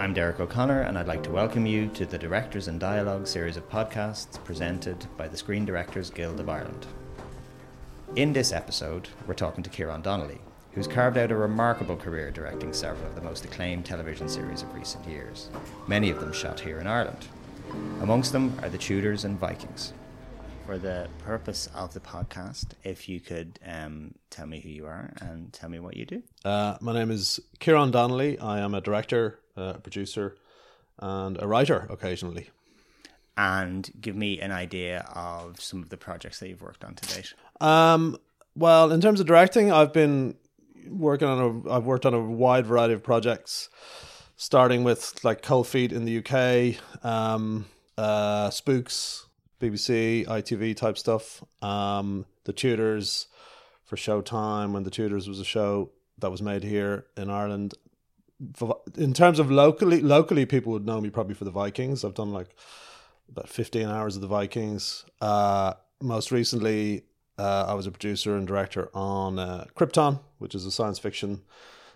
I'm Derek O'Connor, and I'd like to welcome you to the Directors in Dialogue series of podcasts presented by the Screen Directors Guild of Ireland. In this episode, we're talking to Ciaran Donnelly, who's carved out a remarkable career directing several of the most acclaimed television series of recent years, many of them shot here in Ireland. Amongst them are The Tudors and Vikings. For the purpose of the podcast, if you could um, tell me who you are and tell me what you do. Uh, my name is Ciaran Donnelly. I am a director, uh, a producer, and a writer occasionally. And give me an idea of some of the projects that you've worked on to date. Um, well, in terms of directing, I've been working on a. I've worked on a wide variety of projects, starting with like Cold Feet in the UK, um, uh, Spooks, BBC, ITV type stuff. Um, the Tudors for Showtime when the Tudors was a show that was made here in Ireland. In terms of locally, locally people would know me probably for the Vikings. I've done like about fifteen hours of the Vikings. Uh, most recently, uh, I was a producer and director on uh, Krypton, which is a science fiction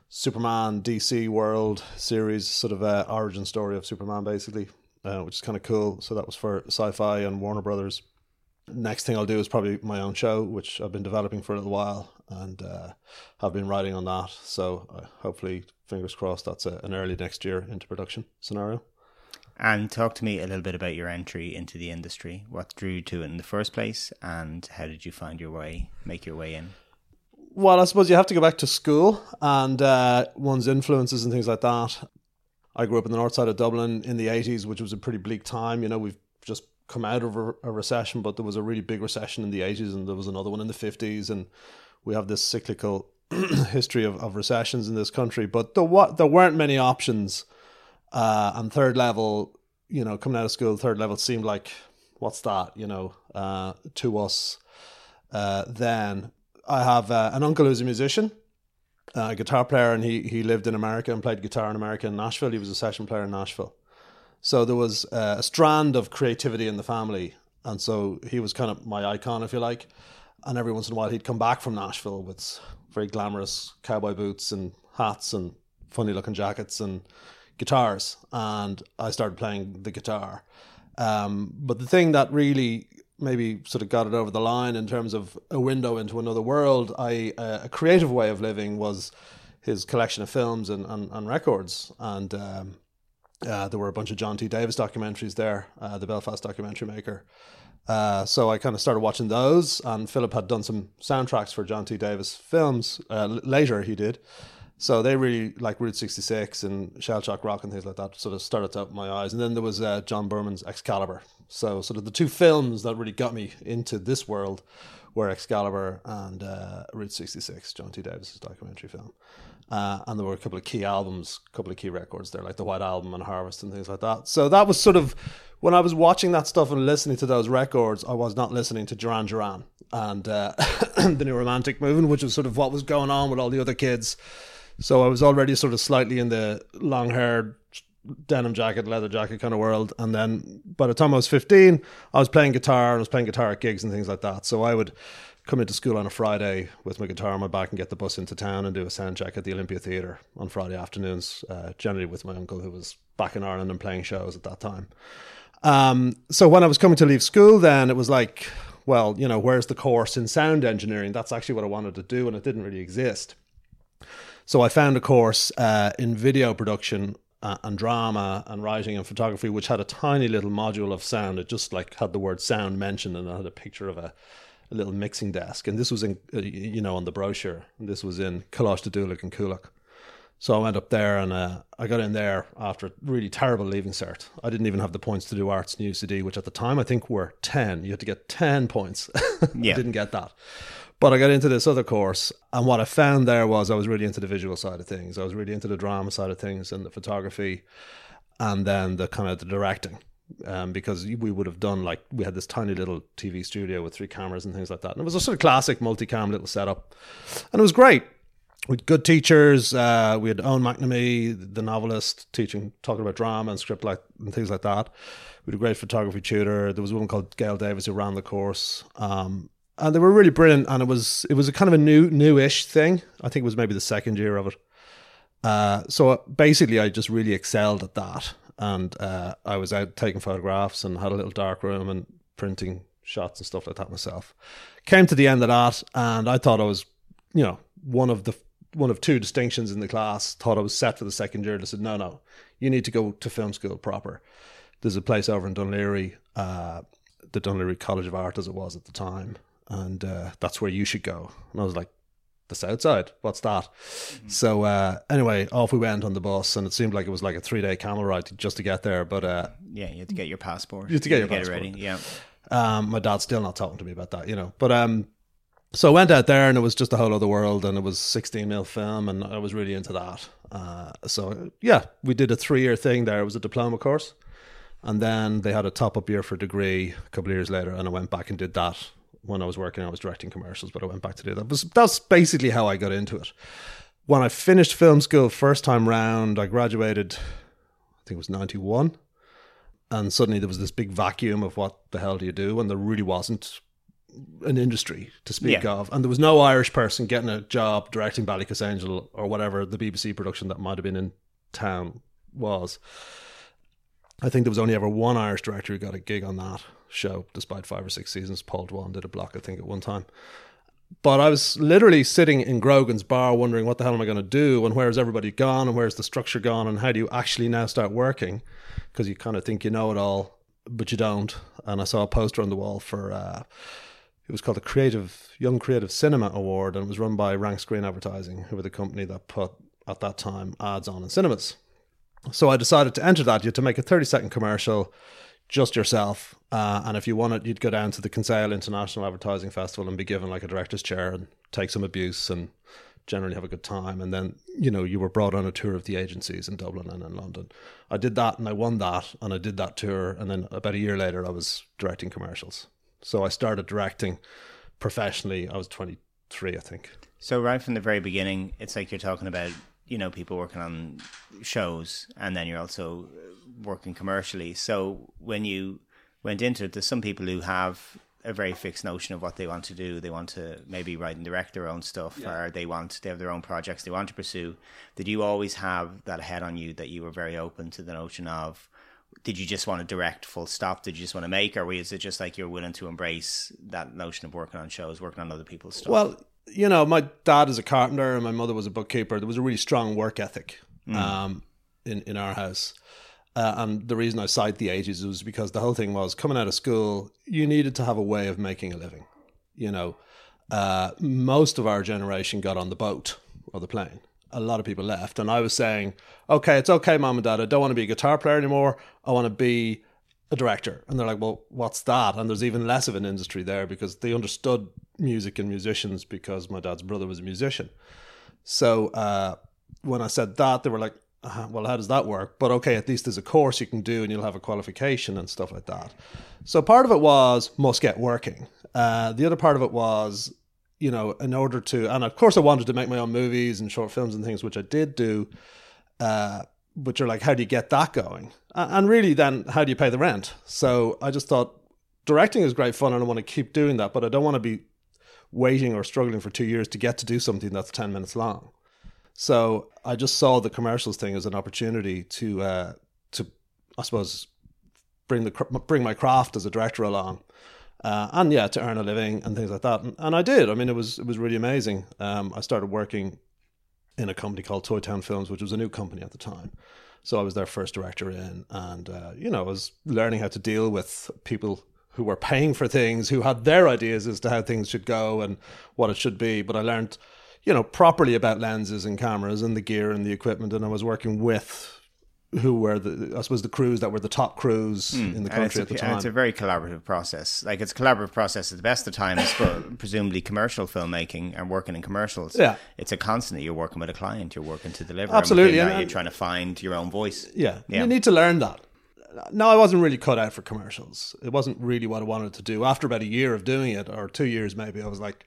Superman DC world series, sort of a origin story of Superman, basically uh, which is kind of cool. So that was for Sci-Fi and Warner Brothers. Next thing I'll do is probably my own show, which I've been developing for a little while, and uh, have been writing on that. So uh, hopefully, fingers crossed, that's a, an early next year into production scenario. And talk to me a little bit about your entry into the industry. What drew you to it in the first place, and how did you find your way, make your way in? Well, I suppose you have to go back to school and uh, one's influences and things like that. I grew up in the north side of Dublin in the 80s, which was a pretty bleak time. You know, we've just come out of a, a recession, but there was a really big recession in the 80s and there was another one in the 50s. And we have this cyclical history of, of recessions in this country. But there, wa- there weren't many options. Uh, and third level, you know, coming out of school, third level seemed like, what's that, you know, uh, to us uh, then. I have uh, an uncle who's a musician a guitar player, and he he lived in America and played guitar in America in Nashville. He was a session player in Nashville, so there was uh, a strand of creativity in the family, and so he was kind of my icon, if you like. And every once in a while, he'd come back from Nashville with very glamorous cowboy boots and hats and funny looking jackets and guitars, and I started playing the guitar. Um, but the thing that really maybe sort of got it over the line in terms of a window into another world. I uh, a creative way of living was his collection of films and, and, and records, and um, uh, there were a bunch of John T. Davis documentaries there, uh, the Belfast documentary maker. Uh, so I kind of started watching those, and Philip had done some soundtracks for John T. Davis films. Uh, later, he did. So they really like Route 66 and Shell Shock Rock and things like that sort of started to open my eyes. And then there was uh, John Boorman's Excalibur, so, sort of the two films that really got me into this world were Excalibur and uh, Route 66, John T. Davis's documentary film. Uh, and there were a couple of key albums, a couple of key records there, like the White Album and Harvest and things like that. So that was sort of when I was watching that stuff and listening to those records, I was not listening to Duran Duran and uh, the New Romantic Movement, which was sort of what was going on with all the other kids. So I was already sort of slightly in the long haired denim jacket, leather jacket kind of world. And then by the time I was 15, I was playing guitar and I was playing guitar at gigs and things like that. So I would come into school on a Friday with my guitar on my back and get the bus into town and do a sound check at the Olympia Theatre on Friday afternoons, uh, generally with my uncle who was back in Ireland and playing shows at that time. Um, so when I was coming to leave school, then it was like, well, you know, where's the course in sound engineering? That's actually what I wanted to do, and it didn't really exist. So I found a course uh, in video production uh, and drama and writing and photography, which had a tiny little module of sound. It just like had the word sound mentioned and it had a picture of a, a little mixing desk. And this was in, uh, you know, on the brochure. And this was in Coláiste and Coolock. So I went up there and uh, I got in there after a really terrible leaving cert. I didn't even have the points to do arts in UCD, which at the time I think were 10. You had to get 10 points. yeah. I didn't get that. But I got into this other course, and what I found there was I was really into the visual side of things. I was really into the drama side of things and the photography, and then the kind of the directing. Um, because we would have done like we had this tiny little TV studio with three cameras and things like that, and it was a sort of classic multicam little setup, and it was great. With good teachers, uh, we had Eoin McNamee, the novelist, teaching, talking about drama and script like and things like that. We had a great photography tutor. There was a woman called Gail Davis who ran the course, um, and they were really brilliant. And it was it was a kind of a new newish thing. I think it was maybe the second year of it. Uh, so basically, I just really excelled at that, and uh, I was out taking photographs and had a little dark room and printing shots and stuff like that myself. Came to the end of that, and I thought I was, you know, one of the one of two distinctions in the class. Thought I was set for the second year. They said, no, no, you need to go to film school proper. There's a place over in Dunleary, uh, the Dunleary College of Art, as it was at the time, and uh, that's where you should go. And I was like, the south side. What's that? Mm-hmm. So uh, anyway, off we went on the bus, and it seemed like it was like a three day camel ride just to get there. But uh, yeah, you had to get your passport. You had to get you your get passport. it ready. Yeah. Um, my dad's still not talking to me about that, you know. But um, so I went out there, and it was just a whole other world, and it was 16 mil film, and I was really into that. Uh, so yeah, we did a three year thing there. It was a diploma course, and then they had a top up year for degree a couple of years later, and I went back and did that when I was working, I was directing commercials, but I went back to do that. But that's basically how I got into it. When I finished film school first time round, I graduated, I think it was 91. And suddenly there was this big vacuum of what the hell do you do? And there really wasn't an industry to speak yeah. of. And there was no Irish person getting a job directing Ballykissangel or whatever the BBC production that might have been in town was. I think there was only ever one Irish director who got a gig on that show, despite five or six seasons. Paul Dwan did a block, I think, at one time. But I was literally sitting in Grogan's bar wondering what the hell am I going to do and where's everybody gone and where's the structure gone and how do you actually now start working? Because you kind of think you know it all, but you don't. And I saw a poster on the wall for, uh, it was called the Creative Young Creative Cinema Award and it was run by Rank Screen Advertising, who were the company that put, at that time, ads on in cinemas. So I decided to enter that. You had to make a 30 second commercial just yourself. Uh, and if you wanted, you'd go down to the Kinsale International Advertising Festival and be given like a director's chair and take some abuse and generally have a good time. And then, you know, you were brought on a tour of the agencies in Dublin and in London. I did that and I won that and I did that tour. And then about a year later, I was directing commercials. So I started directing professionally. I was 23, I think. So, right from the very beginning, it's like you're talking about you know people working on shows and then you're also working commercially so when you went into it there's some people who have a very fixed notion of what they want to do they want to maybe write and direct their own stuff yeah. or they want they have their own projects they want to pursue did you always have that head on you that you were very open to the notion of did you just want to direct full stop did you just want to make or is it just like you're willing to embrace that notion of working on shows working on other people's stuff well you know, my dad is a carpenter and my mother was a bookkeeper. There was a really strong work ethic mm. um, in in our house. Uh, and the reason I cite the ages was because the whole thing was coming out of school, you needed to have a way of making a living. You know, uh, most of our generation got on the boat or the plane. A lot of people left. And I was saying, okay, it's okay, mom and dad. I don't want to be a guitar player anymore. I want to be a director. And they're like, well, what's that? And there's even less of an industry there because they understood music and musicians because my dad's brother was a musician. So uh, when I said that, they were like, uh, well, how does that work? But okay, at least there's a course you can do and you'll have a qualification and stuff like that. So part of it was must get working. Uh, the other part of it was, you know, in order to, and of course I wanted to make my own movies and short films and things, which I did do. Uh, but you're like, how do you get that going? And really, then how do you pay the rent? So I just thought directing is great fun and I want to keep doing that, but I don't want to be waiting or struggling for two years to get to do something that's 10 minutes long. So I just saw the commercials thing as an opportunity to, uh, to I suppose, bring the bring my craft as a director along, uh, and yeah, to earn a living and things like that. And, and I did. I mean, it was it was really amazing. Um, I started working in a company called Toy Town Films, which was a new company at the time. So I was their first director in, and uh, you know, I was learning how to deal with people who were paying for things, who had their ideas as to how things should go and what it should be. But I learned, you know, properly about lenses and cameras and the gear and the equipment, and I was working with who were the I suppose the crews that were the top crews mm. in the country at the time. it's a very collaborative process. Like it's a collaborative process at the best of times for presumably commercial filmmaking and working in commercials. Yeah, it's a constantly you're working with a client, you're working to deliver. Absolutely, and, and you're trying to find your own voice. Yeah, yeah, you need to learn that no, I wasn't really cut out for commercials. It wasn't really what I wanted to do. After about a year of doing it, or two years maybe, I was like,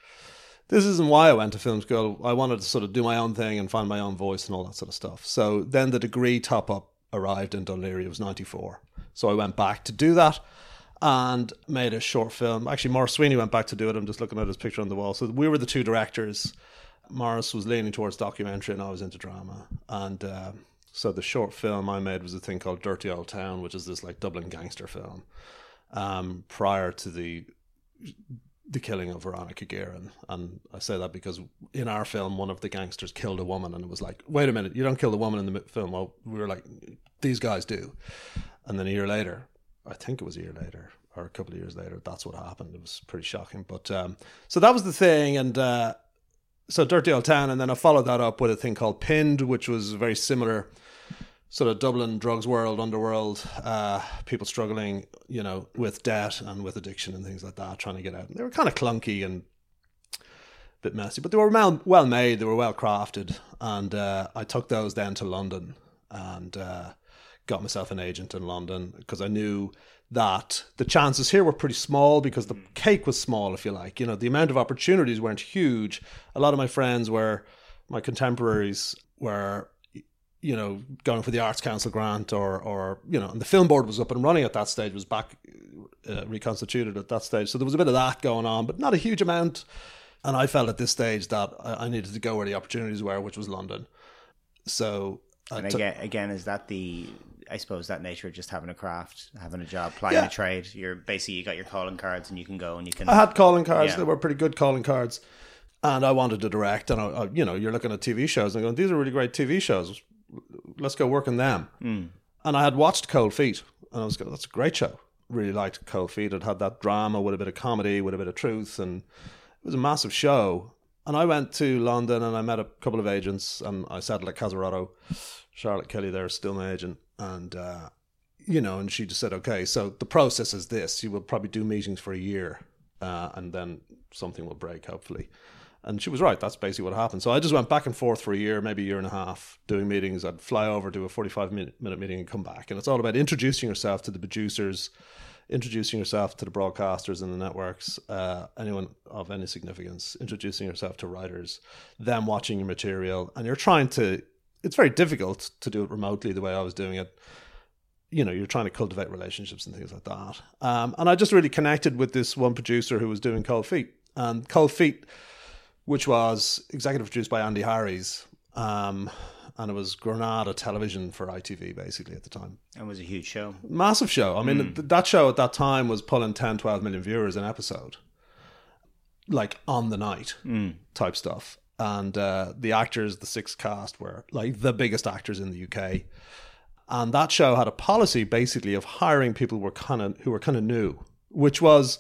this isn't why I went to film school. I wanted to sort of do my own thing and find my own voice and all that sort of stuff. So then the degree top up arrived in Laoghaire. It was 94. So I went back to do that and made a short film. Actually, Maurice Sweeney went back to do it. I'm just looking at his picture on the wall. So we were the two directors. Maurice was leaning towards documentary, and I was into drama. And uh, so the short film I made was a thing called Dirty Old Town, which is this like Dublin gangster film. Um, prior to the the killing of Veronica Guerin. And I say that because in our film, one of the gangsters killed a woman, and it was like, wait a minute, you don't kill the woman in the film. Well, we were like, these guys do. And then a year later, I think it was a year later or a couple of years later, that's what happened. It was pretty shocking. But um, so that was the thing. And uh, so Dirty Old Town. And then I followed that up with a thing called Pinned, which was very similar sort of Dublin drugs world, underworld, uh, people struggling, you know, with debt and with addiction and things like that, trying to get out. And they were kind of clunky and a bit messy, but they were well, made, they were well crafted. And uh, I took those then to London and uh, got myself an agent in London because I knew that the chances here were pretty small because the cake was small, if you like. You know, the amount of opportunities weren't huge. A lot of my friends were, my contemporaries were you know, going for the Arts Council grant or, or you know, and the film board was up and running at that stage, was back uh, reconstituted at that stage. So there was a bit of that going on, but not a huge amount. And I felt at this stage that I, needed to go where the opportunities were, which was London. So, and again, again, is that the I suppose that nature of just having a craft, having a job, plying yeah. a trade. You're basically you got your calling cards and you can go and you can. I had calling cards. Yeah. They were pretty good calling cards, and I wanted to direct. And I, I, you know, you're looking at TV shows and going, these are really great TV shows let's go work on them. Mm. And I had watched Cold Feet, and I was going, that's a great show. Really liked Cold Feet. It had that drama with a bit of comedy, with a bit of truth, and it was a massive show. And I went to London and I met a couple of agents, and I settled at Casarotto. Charlotte Kelly there is still my agent, and uh, you know, and she just said, okay, so the process is this: you will probably do meetings for a year, uh, and then something will break, hopefully. And she was right. That's basically what happened. So I just went back and forth for a year, maybe a year and a half, doing meetings. I'd fly over, do a 45 minute, minute meeting, and come back. And it's all about introducing yourself to the producers, introducing yourself to the broadcasters and the networks, uh, anyone of any significance, introducing yourself to writers, them watching your material. And you're trying to, it's very difficult to do it remotely the way I was doing it you know, you're trying to cultivate relationships and things like that. Um, and I just really connected with this one producer who was doing Cold Feet. And Cold Feet which was executive produced by Andy Harries. Um, and it was Granada television for ITV basically at the time. And it was a huge show. Massive show. I mean, mm. th- that show at that time was pulling 10, 12 million viewers an episode, like on the night mm. type stuff. And uh, the actors, the six cast, were like the biggest actors in the UK. And that show had a policy basically of hiring people were kind of who were kind of new, which was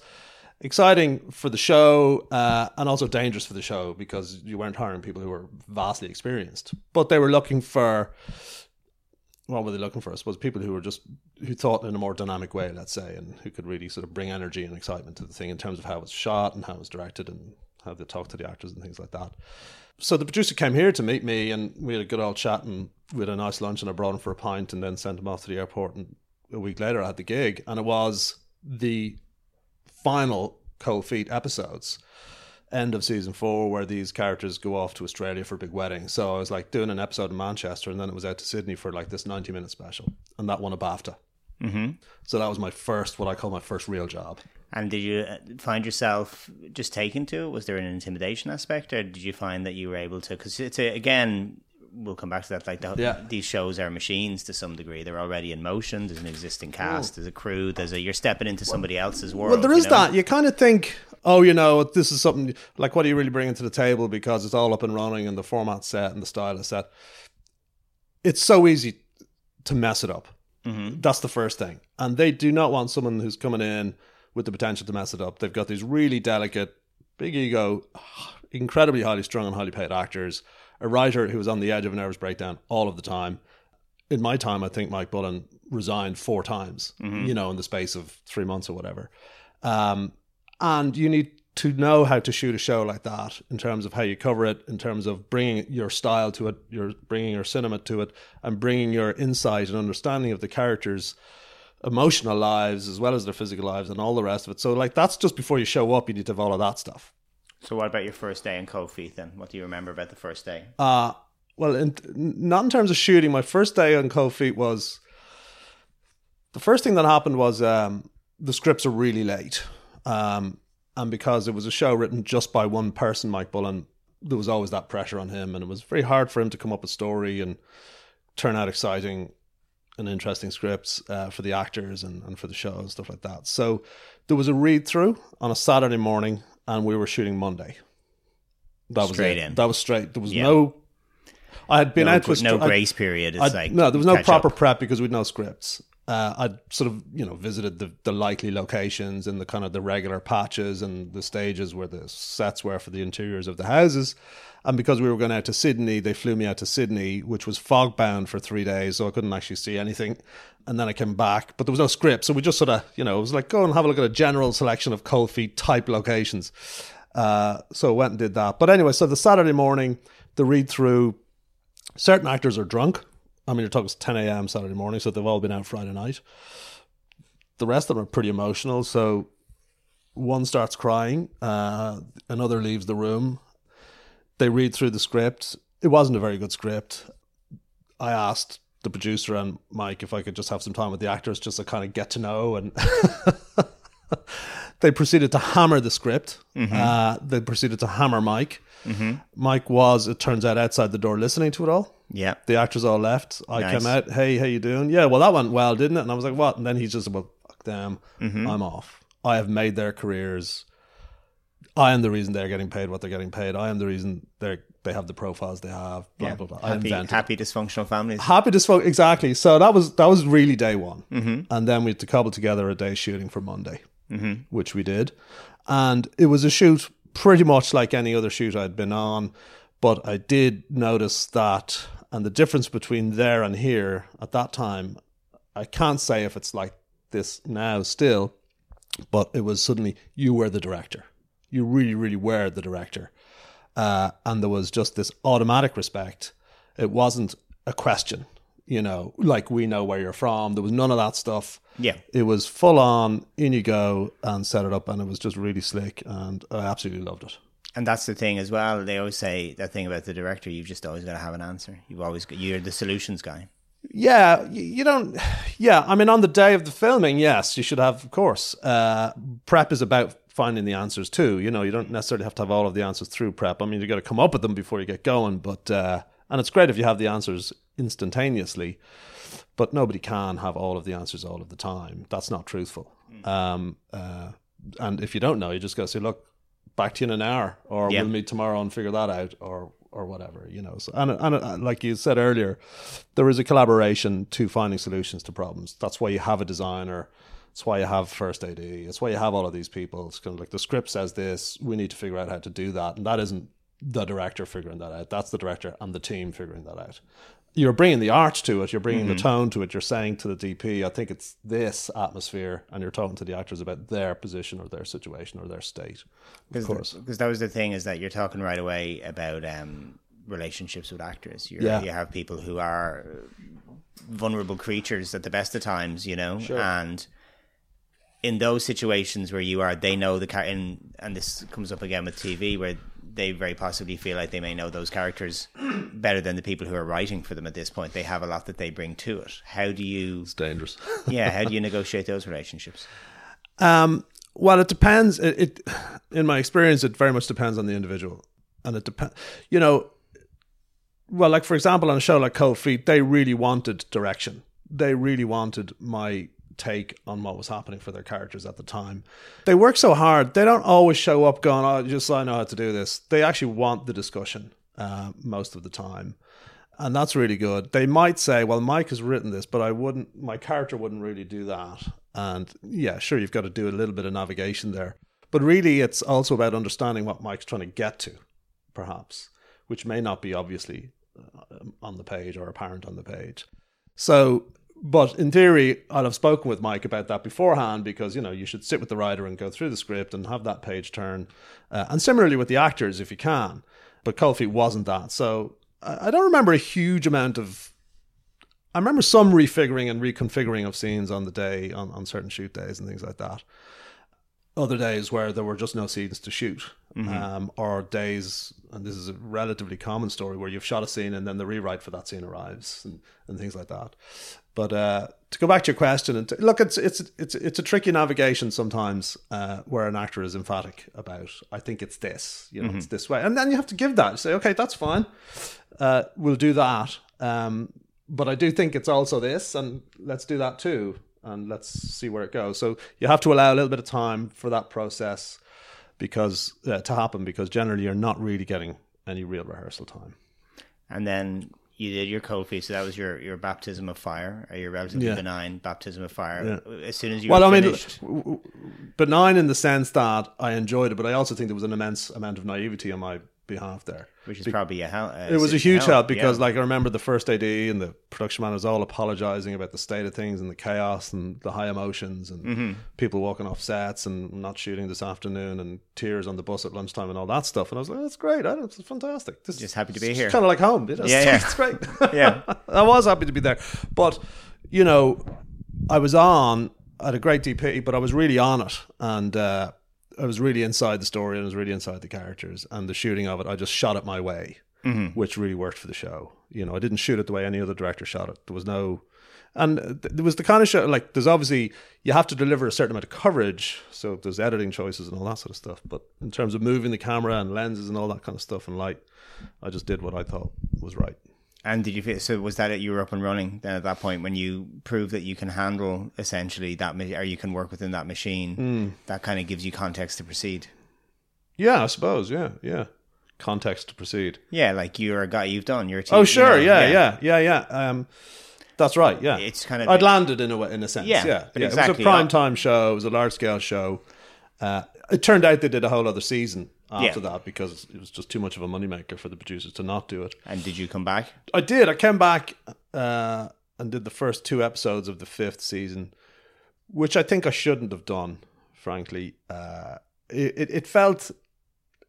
exciting for the show uh, and also dangerous for the show because you weren't hiring people who were vastly experienced, but they were looking for what were they looking for? I suppose people who were just who thought in a more dynamic way, let's say, and who could really sort of bring energy and excitement to the thing in terms of how it was shot and how it was directed and how they talked to the actors and things like that. So the producer came here to meet me, and we had a good old chat, and we had a nice lunch, and I brought him for a pint, and then sent him off to the airport. And a week later, I had the gig, and it was the final Cold Feet episodes, end of season four, where these characters go off to Australia for a big wedding. So I was like doing an episode in Manchester, and then it was out to Sydney for like this ninety minute special, and that won a BAFTA. Mm-hmm. So that was my first, what I call my first real job. And did you uh, find yourself just taken to it? Was there an intimidation aspect, or did you find that you were able to? Because it's a, again, we'll come back to that. Like the, yeah. these shows are machines to some degree. They're already in motion. There's an existing cast. There's a crew. There's a you're stepping into somebody else's world. Well, there is you know? that. You kind of think, oh, you know, this is something like what are you really bringing to the table because it's all up and running and the format set and the style is set. It's so easy to mess it up. Mm-hmm. That's the first thing, and they do not want someone who's coming in with the potential to mess it up. They've got these really delicate, big ego, incredibly highly strung and highly paid actors a writer who was on the edge of a nervous breakdown all of the time. In my time, I think Mike Bullen resigned four times, mm-hmm. you know, in the space of three months or whatever. Um, and you need to know how to shoot a show like that in terms of how you cover it, in terms of bringing your style to it, you're bringing your cinema to it, and bringing your insight and understanding of the characters' emotional lives as well as their physical lives and all the rest of it. So, like, that's just before you show up, you need to have all of that stuff. So, what about your first day in Feet then? What do you remember about the first day? Uh, well, in, not in terms of shooting. My first day on Feet was the first thing that happened was um, the scripts are really late. Um, and because it was a show written just by one person, Mike Bullen, there was always that pressure on him, and it was very hard for him to come up with story and turn out exciting and interesting scripts uh, for the actors and, and for the show and stuff like that. So there was a read through on a Saturday morning, and we were shooting Monday. That was Straight it. in. That was straight. There was Yeah. no. I had been no, out to no I- grace period. It's I'd- like no, there was no proper up. prep because we'd no scripts. Uh, I'd sort of you know visited the, the likely locations and the kind of the regular patches and the stages where the sets were for the interiors of the houses. And because we were going out to Sydney, they flew me out to Sydney, which was fog bound for three days, so I couldn't actually see anything. And then I came back, but there was no script, so we just sort of you know it was like go and have a look at a general selection of cold feet type locations. Uh, so I went and did that. But anyway, so the Saturday morning, the read through certain actors are drunk. I mean, you're talking 10 a.m. Saturday morning, so they've all been out Friday night. The rest of them are pretty emotional. So one starts crying, uh, another leaves the room. They read through the script. It wasn't a very good script. I asked the producer and Mike if I could just have some time with the actors just to kind of get to know and they proceeded to hammer the script. Mm-hmm. Uh, they proceeded to hammer Mike. Mm-hmm. Mike was, it turns out, outside the door listening to it all. Yeah. The actors all left. I Nice. came out. Hey, how you doing? Yeah, well, that went well, didn't it? And I was like, what? And then he's just, well, fuck them. Mm-hmm. I'm off. I have made their careers. I am the reason they're getting paid what they're getting paid. I am the reason they they have the profiles they have. Blah Yeah. blah blah. Happy, happy dysfunctional families. Happy dysfunctional. exactly. So that was that was really day one, mm-hmm. and then we had to cobble together a day shooting for Monday, mm-hmm. which we did, and it was a shoot pretty much like any other shoot I'd been on, but I did notice that, and the difference between there and here at that time, I can't say if it's like this now still, but it was suddenly you were the director, you really really were the director uh, and there was just this automatic respect. It wasn't a question, you know, like we know where you're from. There was none of that stuff. Yeah. It was full on, in you go and set it up, and it was just really slick, and I absolutely loved it. And that's the thing as well. They always say that thing about the director. You've just always got to have an answer. You've always got, you're the solutions guy. Yeah, you don't. Yeah, I mean, on the day of the filming, yes, you should have, of course. Uh, prep is about finding the answers too. You know, you don't necessarily have to have all of the answers through prep. I mean, you got to come up with them before you get going. But uh, and it's great if you have the answers instantaneously, but nobody can have all of the answers all of the time. That's not truthful. Um, uh, and if you don't know, you just got to say, look, back to you in an hour, or Yeah. we'll meet tomorrow and figure that out, or or whatever, you know. So, and and uh, like you said earlier, there is a collaboration to finding solutions to problems. That's why you have a designer. It's why you have first AD. It's why you have all of these people. It's kind of like the script says this. We need to figure out how to do that, and that isn't the director figuring that out. That's the director and the team figuring that out. You're bringing the art to it. You're bringing the tone to it. You're saying to the DP, I think it's this atmosphere, and you're talking to the actors about their position or their situation or their state. Of course. Because that was the thing is that you're talking right away about um, relationships with actors. You're, Yeah. You have people who are vulnerable creatures at the best of times, you know, and in those situations where you are, they know the car, and and this comes up again with TV where they very possibly feel like they may know those characters better than the people who are writing for them at this point. They have a lot that they bring to it. How do you, It's dangerous. yeah, how do you negotiate those relationships? Um, well, it depends. It, it, in my experience, it very much depends on the individual, and it depends. You know, well, like for example, on a show like Cold Feet, they really wanted direction. They really wanted my take on what was happening for their characters at the time. They work so hard; they don't always show up going, "Oh, just I know how to do this." They actually want the discussion uh, most of the time and that's really good. They might say, "Well, Mike has written this, but I wouldn't. My character wouldn't really do that." And yeah, sure, you've got to do a little bit of navigation there, but really, it's also about understanding what Mike's trying to get to, perhaps, which may not be obviously uh, on the page or apparent on the page. So, but in theory, I'd have spoken with Mike about that beforehand because you know you should sit with the writer and go through the script and have that page turn, uh, and similarly with the actors if you can. But Feet wasn't that, so I I don't remember a huge amount of. I remember some refiguring and reconfiguring of scenes on the day on, on certain shoot days and things like that. other days where there were just no scenes to shoot, um, or days, and this is a relatively common story where you've shot a scene and then the rewrite for that scene arrives and, and things like that. But uh, to go back to your question, and to, look, it's it's it's it's a tricky navigation sometimes uh, where an actor is emphatic about. I think it's this, you know, it's this way, and then you have to give that. Say, okay, that's fine, uh, we'll do that. Um, but I do think it's also this, and let's do that too, and let's see where it goes. So you have to allow a little bit of time for that process because uh, to happen, because generally you're not really getting any real rehearsal time. And then you did your cold feet, so that was your, your baptism of fire, or your relatively Yeah. benign baptism of fire. As soon as you Well, were I mean, finished, w- benign in the sense that I enjoyed it, but I also think there was an immense amount of naivety on my behalf there. which is probably a help. It was a huge help because, like, I remember the first AD and the production man was all apologizing about the state of things and the chaos and the high emotions and Mm-hmm. people walking off sets and not shooting this afternoon and tears on the bus at lunchtime and all that stuff. And I was like, that's great. I, it's fantastic. This Just happy to be here. Kind of like home. It's, Yeah, yeah. it's great. Yeah. I was happy to be there. But, you know, I was on, I had a great DP, but I was really on it. And, uh, I was really inside the story and I was really inside the characters and the shooting of it. I just shot it my way, mm-hmm. which really worked for the show. You know, I didn't shoot it the way any other director shot it. There was no, and there was the kind of show like there's obviously you have to deliver a certain amount of coverage, so there's editing choices and all that sort of stuff. But in terms of moving the camera and lenses and all that kind of stuff and light, I just did what I thought was right. And did you feel so? Was that it? You were up and running then at that point when you prove that you can handle essentially that, or you can work within that machine. Hmm. That kind of gives you context to proceed. Yeah, I suppose. Yeah, yeah. Context to proceed. Yeah, like you're a guy. You've done. You're. A Oh, you sure. know, yeah, yeah, yeah, yeah. Um, that's right. Yeah, It's kind of- I'd landed in a way, in a sense. Yeah, Yeah, yeah. exactly. It was a prime time show. It was a large scale show. Uh, it turned out they did a whole other season after Yeah. that because it was just too much of a moneymaker for the producers to not do it. And did you come back? I did. I came back uh, and did the first two episodes of the fifth season, which I think I shouldn't have done. Frankly, uh, it, it it felt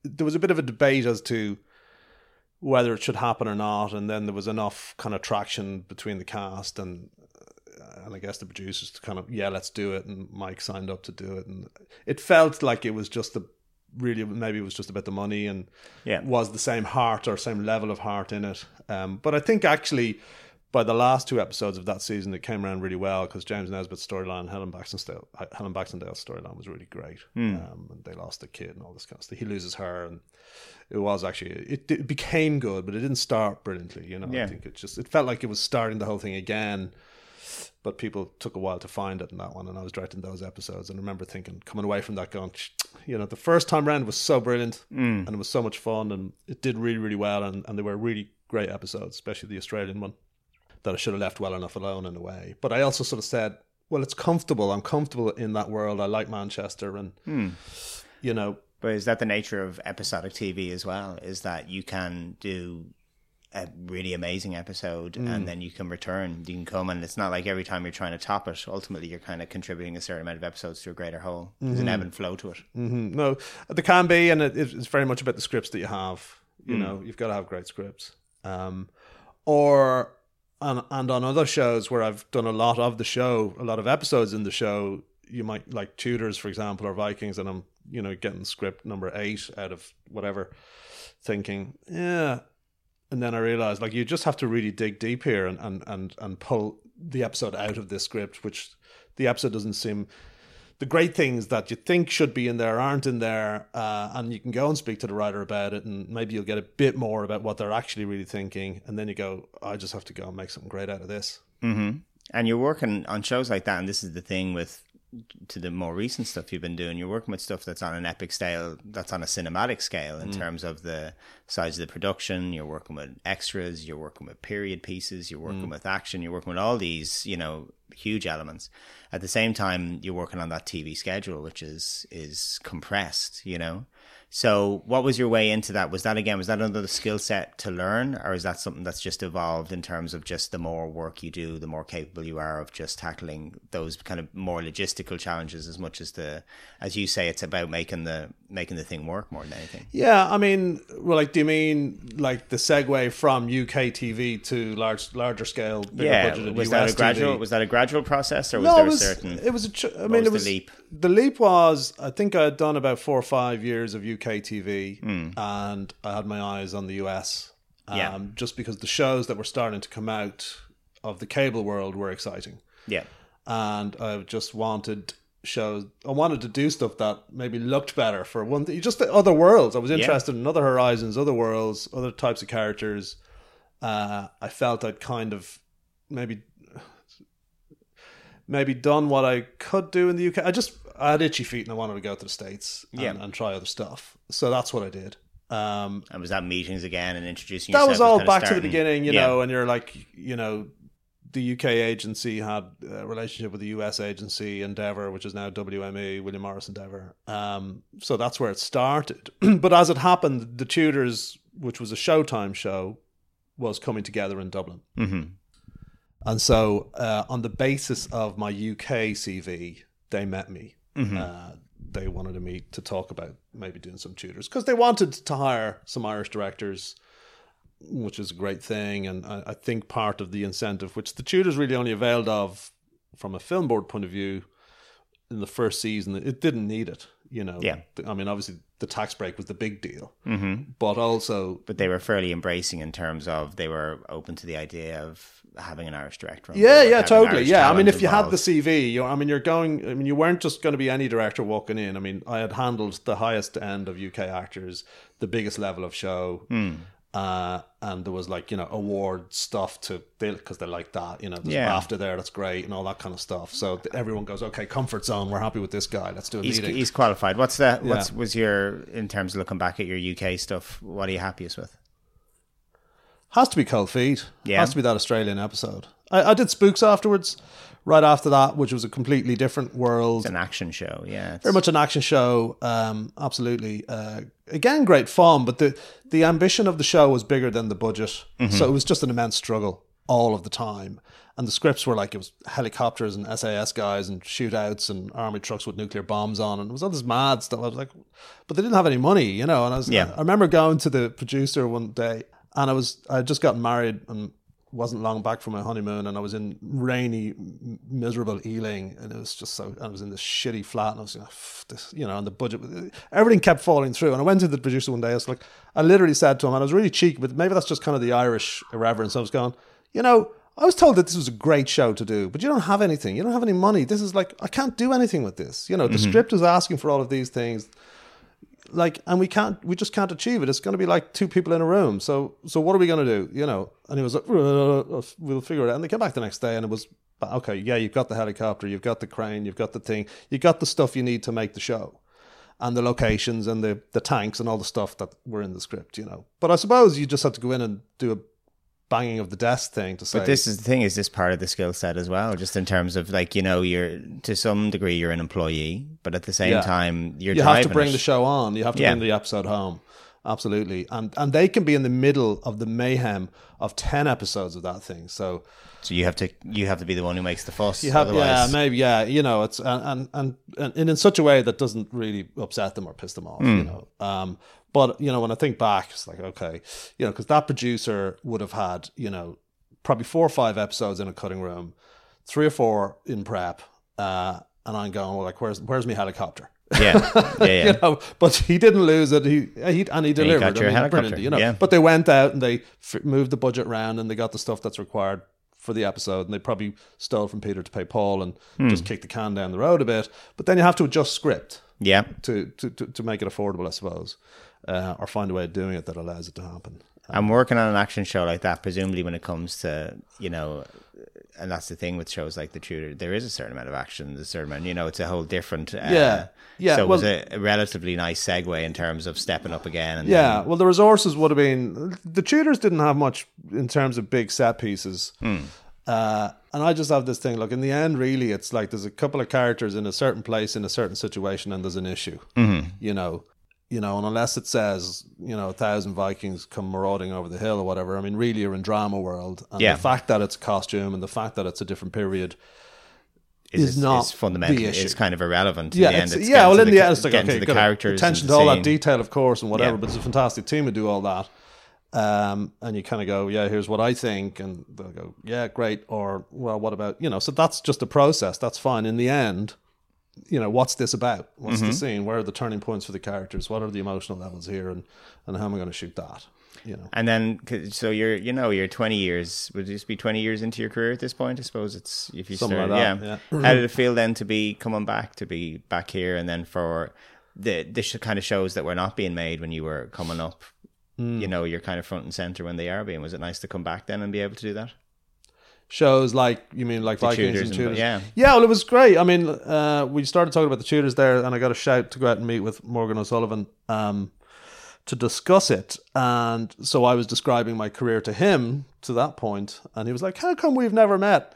there was a bit of a debate as to whether it should happen or not, and then there was enough kind of traction between the cast and uh, and I guess the producers to kind of yeah, let's do it, and Mike signed up to do it, and it felt like it was just the really maybe it was just about the money and Yeah. was the same heart or same level of heart in it. Um, but I think actually by the last two episodes of that season, it came around really well because James Nesbitt's storyline, Helen Baxendale, Helen Baxendale's storyline was really great. Um, and they lost the kid and all this kind of stuff. He loses her, and it was actually it, it became good, but it didn't start brilliantly. You know, Yeah. I think it just it felt like it was starting the whole thing again. But people took a while to find it in that one, and I was directing those episodes. And I remember thinking, coming away from that, going, you know, the first time round was so brilliant, mm. and it was so much fun, and it did really, really well, and, and they were really great episodes, especially the Australian one, that I should have left well enough alone in a way. But I also sort of said, well, it's comfortable. I'm comfortable in that world. I like Manchester, and mm. you know, But is that the nature of episodic TV as well? Is that you can do a really amazing episode Mm. and then you can return, you can come, and it's not like every time you're trying to top it. Ultimately, you're kind of contributing a certain amount of episodes to a greater whole. There's Mm-hmm. an ebb and flow to it. Mhm. No, there can be, and it, it's very much about the scripts that you have. You Hmm. know, you've got to have great scripts. Um, or and and on other shows where I've done a lot of the show, a lot of episodes in the show, you might like Tudors, for example, or Vikings, and I'm you know getting script number eight out of whatever, thinking, yeah. And then I realized, like, you just have to really dig deep here and, and, and, and pull the episode out of this script, which the episode doesn't seem the great things that you think should be in there aren't in there, uh, and you can go and speak to the writer about it, and maybe you'll get a bit more about what they're actually really thinking, and then you go, I just have to go and make something great out of this. Mm-hmm. And you're working on shows like that, and this is the thing with to the more recent stuff you've been doing. You're working with stuff that's on an epic scale, that's on a cinematic scale in mm. terms of the size of the production. You're working with extras, you're working with period pieces, you're working mm. with action, you're working with all these, you know, huge elements. At the same time, you're working on that TV schedule, which is is compressed, you know. So, what was your way into that? Was that again? Was that another skill set to learn, or is that something that's just evolved in terms of just the more work you do, the more capable you are of just tackling those kind of more logistical challenges? As much as the, as you say, it's about making the making the thing work more than anything. Yeah, I mean, well, like, do you mean like the segue from UK TV to large, larger scale, bigger Yeah, was US that a gradual? TV? Was that a gradual process, or was no, there was. a certain? It was a. Ch- I mean, was it was the leap. The leap was. I think I had done about four or five years of UK TV, Hmm. and I had my eyes on the US. Um, Yeah. Just because the shows that were starting to come out of the cable world were exciting, Yeah, and I just wanted shows. I wanted to do stuff that maybe looked better for one thing. Just the other worlds. I was interested in other horizons, other worlds, other types of characters. Uh, I felt I'd kind of maybe maybe done what I could do in the UK. I just I had itchy feet and I wanted to go to the states and, Yeah. and try other stuff. So that's what I did. Um, and was that meetings again and introducing? that was all of back to the beginning, you Yeah. know, and you're like, you know, the UK agency had a relationship with the US agency Endeavour, which is now WME, William Morris Endeavour. Um, so that's where it started. but as it happened, the Tudors, which was a Showtime show, was coming together in Dublin. Mhm. And so, uh, on the basis of my UK CV, they met me. Mm-hmm. Uh, they wanted to meet to talk about maybe doing some Tudors because they wanted to hire some Irish directors, which is a great thing. And I, I think part of the incentive, which the Tudors really only availed of from a film board point of view in the first season, it didn't need it. You know, Yeah. I mean, obviously the tax break was the big deal, mm-hmm. but also But they were fairly embracing in terms of they were open to the idea of having an Irish director. on Yeah, yeah, totally. Irish Yeah, I mean, if you had the. CV, you I mean, you're going. I mean, you weren't just going to be any director walking in. I mean, I had handled the highest end of UK actors, the biggest level of show, Hmm. Uh, and there was like you know award stuff to because they like that. You know, there's Yeah. after there that's great and all that kind of stuff. So everyone goes, okay, comfort zone. We're happy with this guy. Let's do a he's, meeting. he's qualified. What's that? Yeah. What's was your in terms of looking back at your UK stuff? What are you happiest with? Has to be Cold Feet. Yeah. Has to be that Australian episode. I, I did Spooks afterwards, right after that, which was a completely different world. It's an action show. Yeah, very much an action show. Um, absolutely. Uh, again, great fun, but the the ambition of the show was bigger than the budget, so it was just an immense struggle all of the time. And the scripts were like it was helicopters and SAS guys and shootouts and army trucks with nuclear bombs on, and it was all this mad stuff. I was like, but they didn't have any money, you know. And I was, Yeah. I remember going to the producer one day, and I was I had just gotten married and wasn't long back from my honeymoon and I was in rainy, miserable Ealing and it was just so, I was in this shitty flat and I was like, this, you know, and the budget, everything kept falling through. And I went to the producer one day, I was like, I literally said to him, and I was really cheeky, but maybe that's just kind of the Irish irreverence. I was going, you know, I was told that this was a great show to do, but you don't have anything. You don't have any money. This is like, I can't do anything with this. You know, the mm-hmm. script is asking for all of these things like and we can't we just can't achieve it. It's going to be like two people in a room. So so what are we going to do you know? And he was like "Uh, we'll figure it out. And they came back the next day and it was okay yeah you've got the helicopter you've got the crane you've got the thing you got the stuff you need to make the show and the locations and the the tanks and all the stuff that were in the script you know? But i suppose you just have to go in and do a banging of the desk thing to say But this is the thing: is this part of the skill set as well? Just in terms of like you know, you're to some degree you're an employee, but at the same Yeah. time you're you have to bring it. the show on. You have to Yeah. bring the episode home. Absolutely. And and they can be in the middle of the mayhem of 10 episodes of that thing. So So you have to you have to be the one who makes the fuss. you have yeah, otherwise, maybe yeah, you know, it's and and and, and in such a way that doesn't really upset them or piss them off, Hmm. you know. Um but you know, when I think back, it's like okay, you know, because that producer would have had, you know, probably four or five episodes in a cutting room, three or four in prep, uh, and I'm going, well, like, where's where's my helicopter? yeah, yeah, yeah. you know, but he didn't lose it. He, he and he delivered. got your I mean, helicopter, you know. yeah. But they went out and they f- moved the budget around and they got the stuff that's required for the episode. And they probably stole from Peter to pay Paul and Hmm. just kicked the can down the road a bit. But then you have to adjust script yeah. to to, to, to make it affordable, I suppose, uh, or find a way of doing it that allows it to happen. I'm working on an action show like that. Presumably, when it comes to you know, and that's the thing with shows like The Tudor, there is a certain amount of action. There's a certain amount, you know, it's a whole different. Uh, Yeah. Yeah, So it was well- a, a relatively nice segue in terms of stepping up again. And Yeah, well, the resources would have been the Tudors didn't have much in terms of big set pieces. Uh, and I just have this thing. Look, in the end, really, it's like there's a couple of characters in a certain place in a certain situation, and there's an issue. You know, you know, and unless it says, you know, a thousand Vikings come marauding over the hill or whatever, I mean, really you're in drama world. And Yeah. the fact that it's a costume and the fact that it's a different period Is, is not is fundamentally the issue. it's kind of irrelevant. In yeah, the end. it's, It's yeah. Well, in the, end, it's like okay, the characters, attention to all the that detail, of course, and whatever. Yeah. But it's a fantastic team to do all that. Um, and you kind of go, yeah, here's what I think, and they'll go, yeah, great, or well, what about you know? So that's just a process. That's fine. In the end, you know, what's this about? What's Mm-hmm. the scene? Where are the turning points for the characters? What are the emotional levels here, and and how am I going to shoot that? You know, And then so you're, you know, you're 20 years. Would this be 20 years into your career at this point? I suppose it's if you Something start, like yeah. that, yeah. How did it feel then to be coming back, to be back here, and then for the this kind of shows that were not being made when you were coming up? Hmm. You know, you're kind of front and center when they are being. Was it nice to come back then and be able to do that? Shows like you mean like Vikings Tudors and and- Tudors. yeah. yeah. Well, it was great. I mean, uh, we started talking about the Tudors there, and I got a shout to go out and meet with Morgan O'Sullivan um, to discuss it. And so I was describing my career to him to that point, and he was like, "How come we've never met?"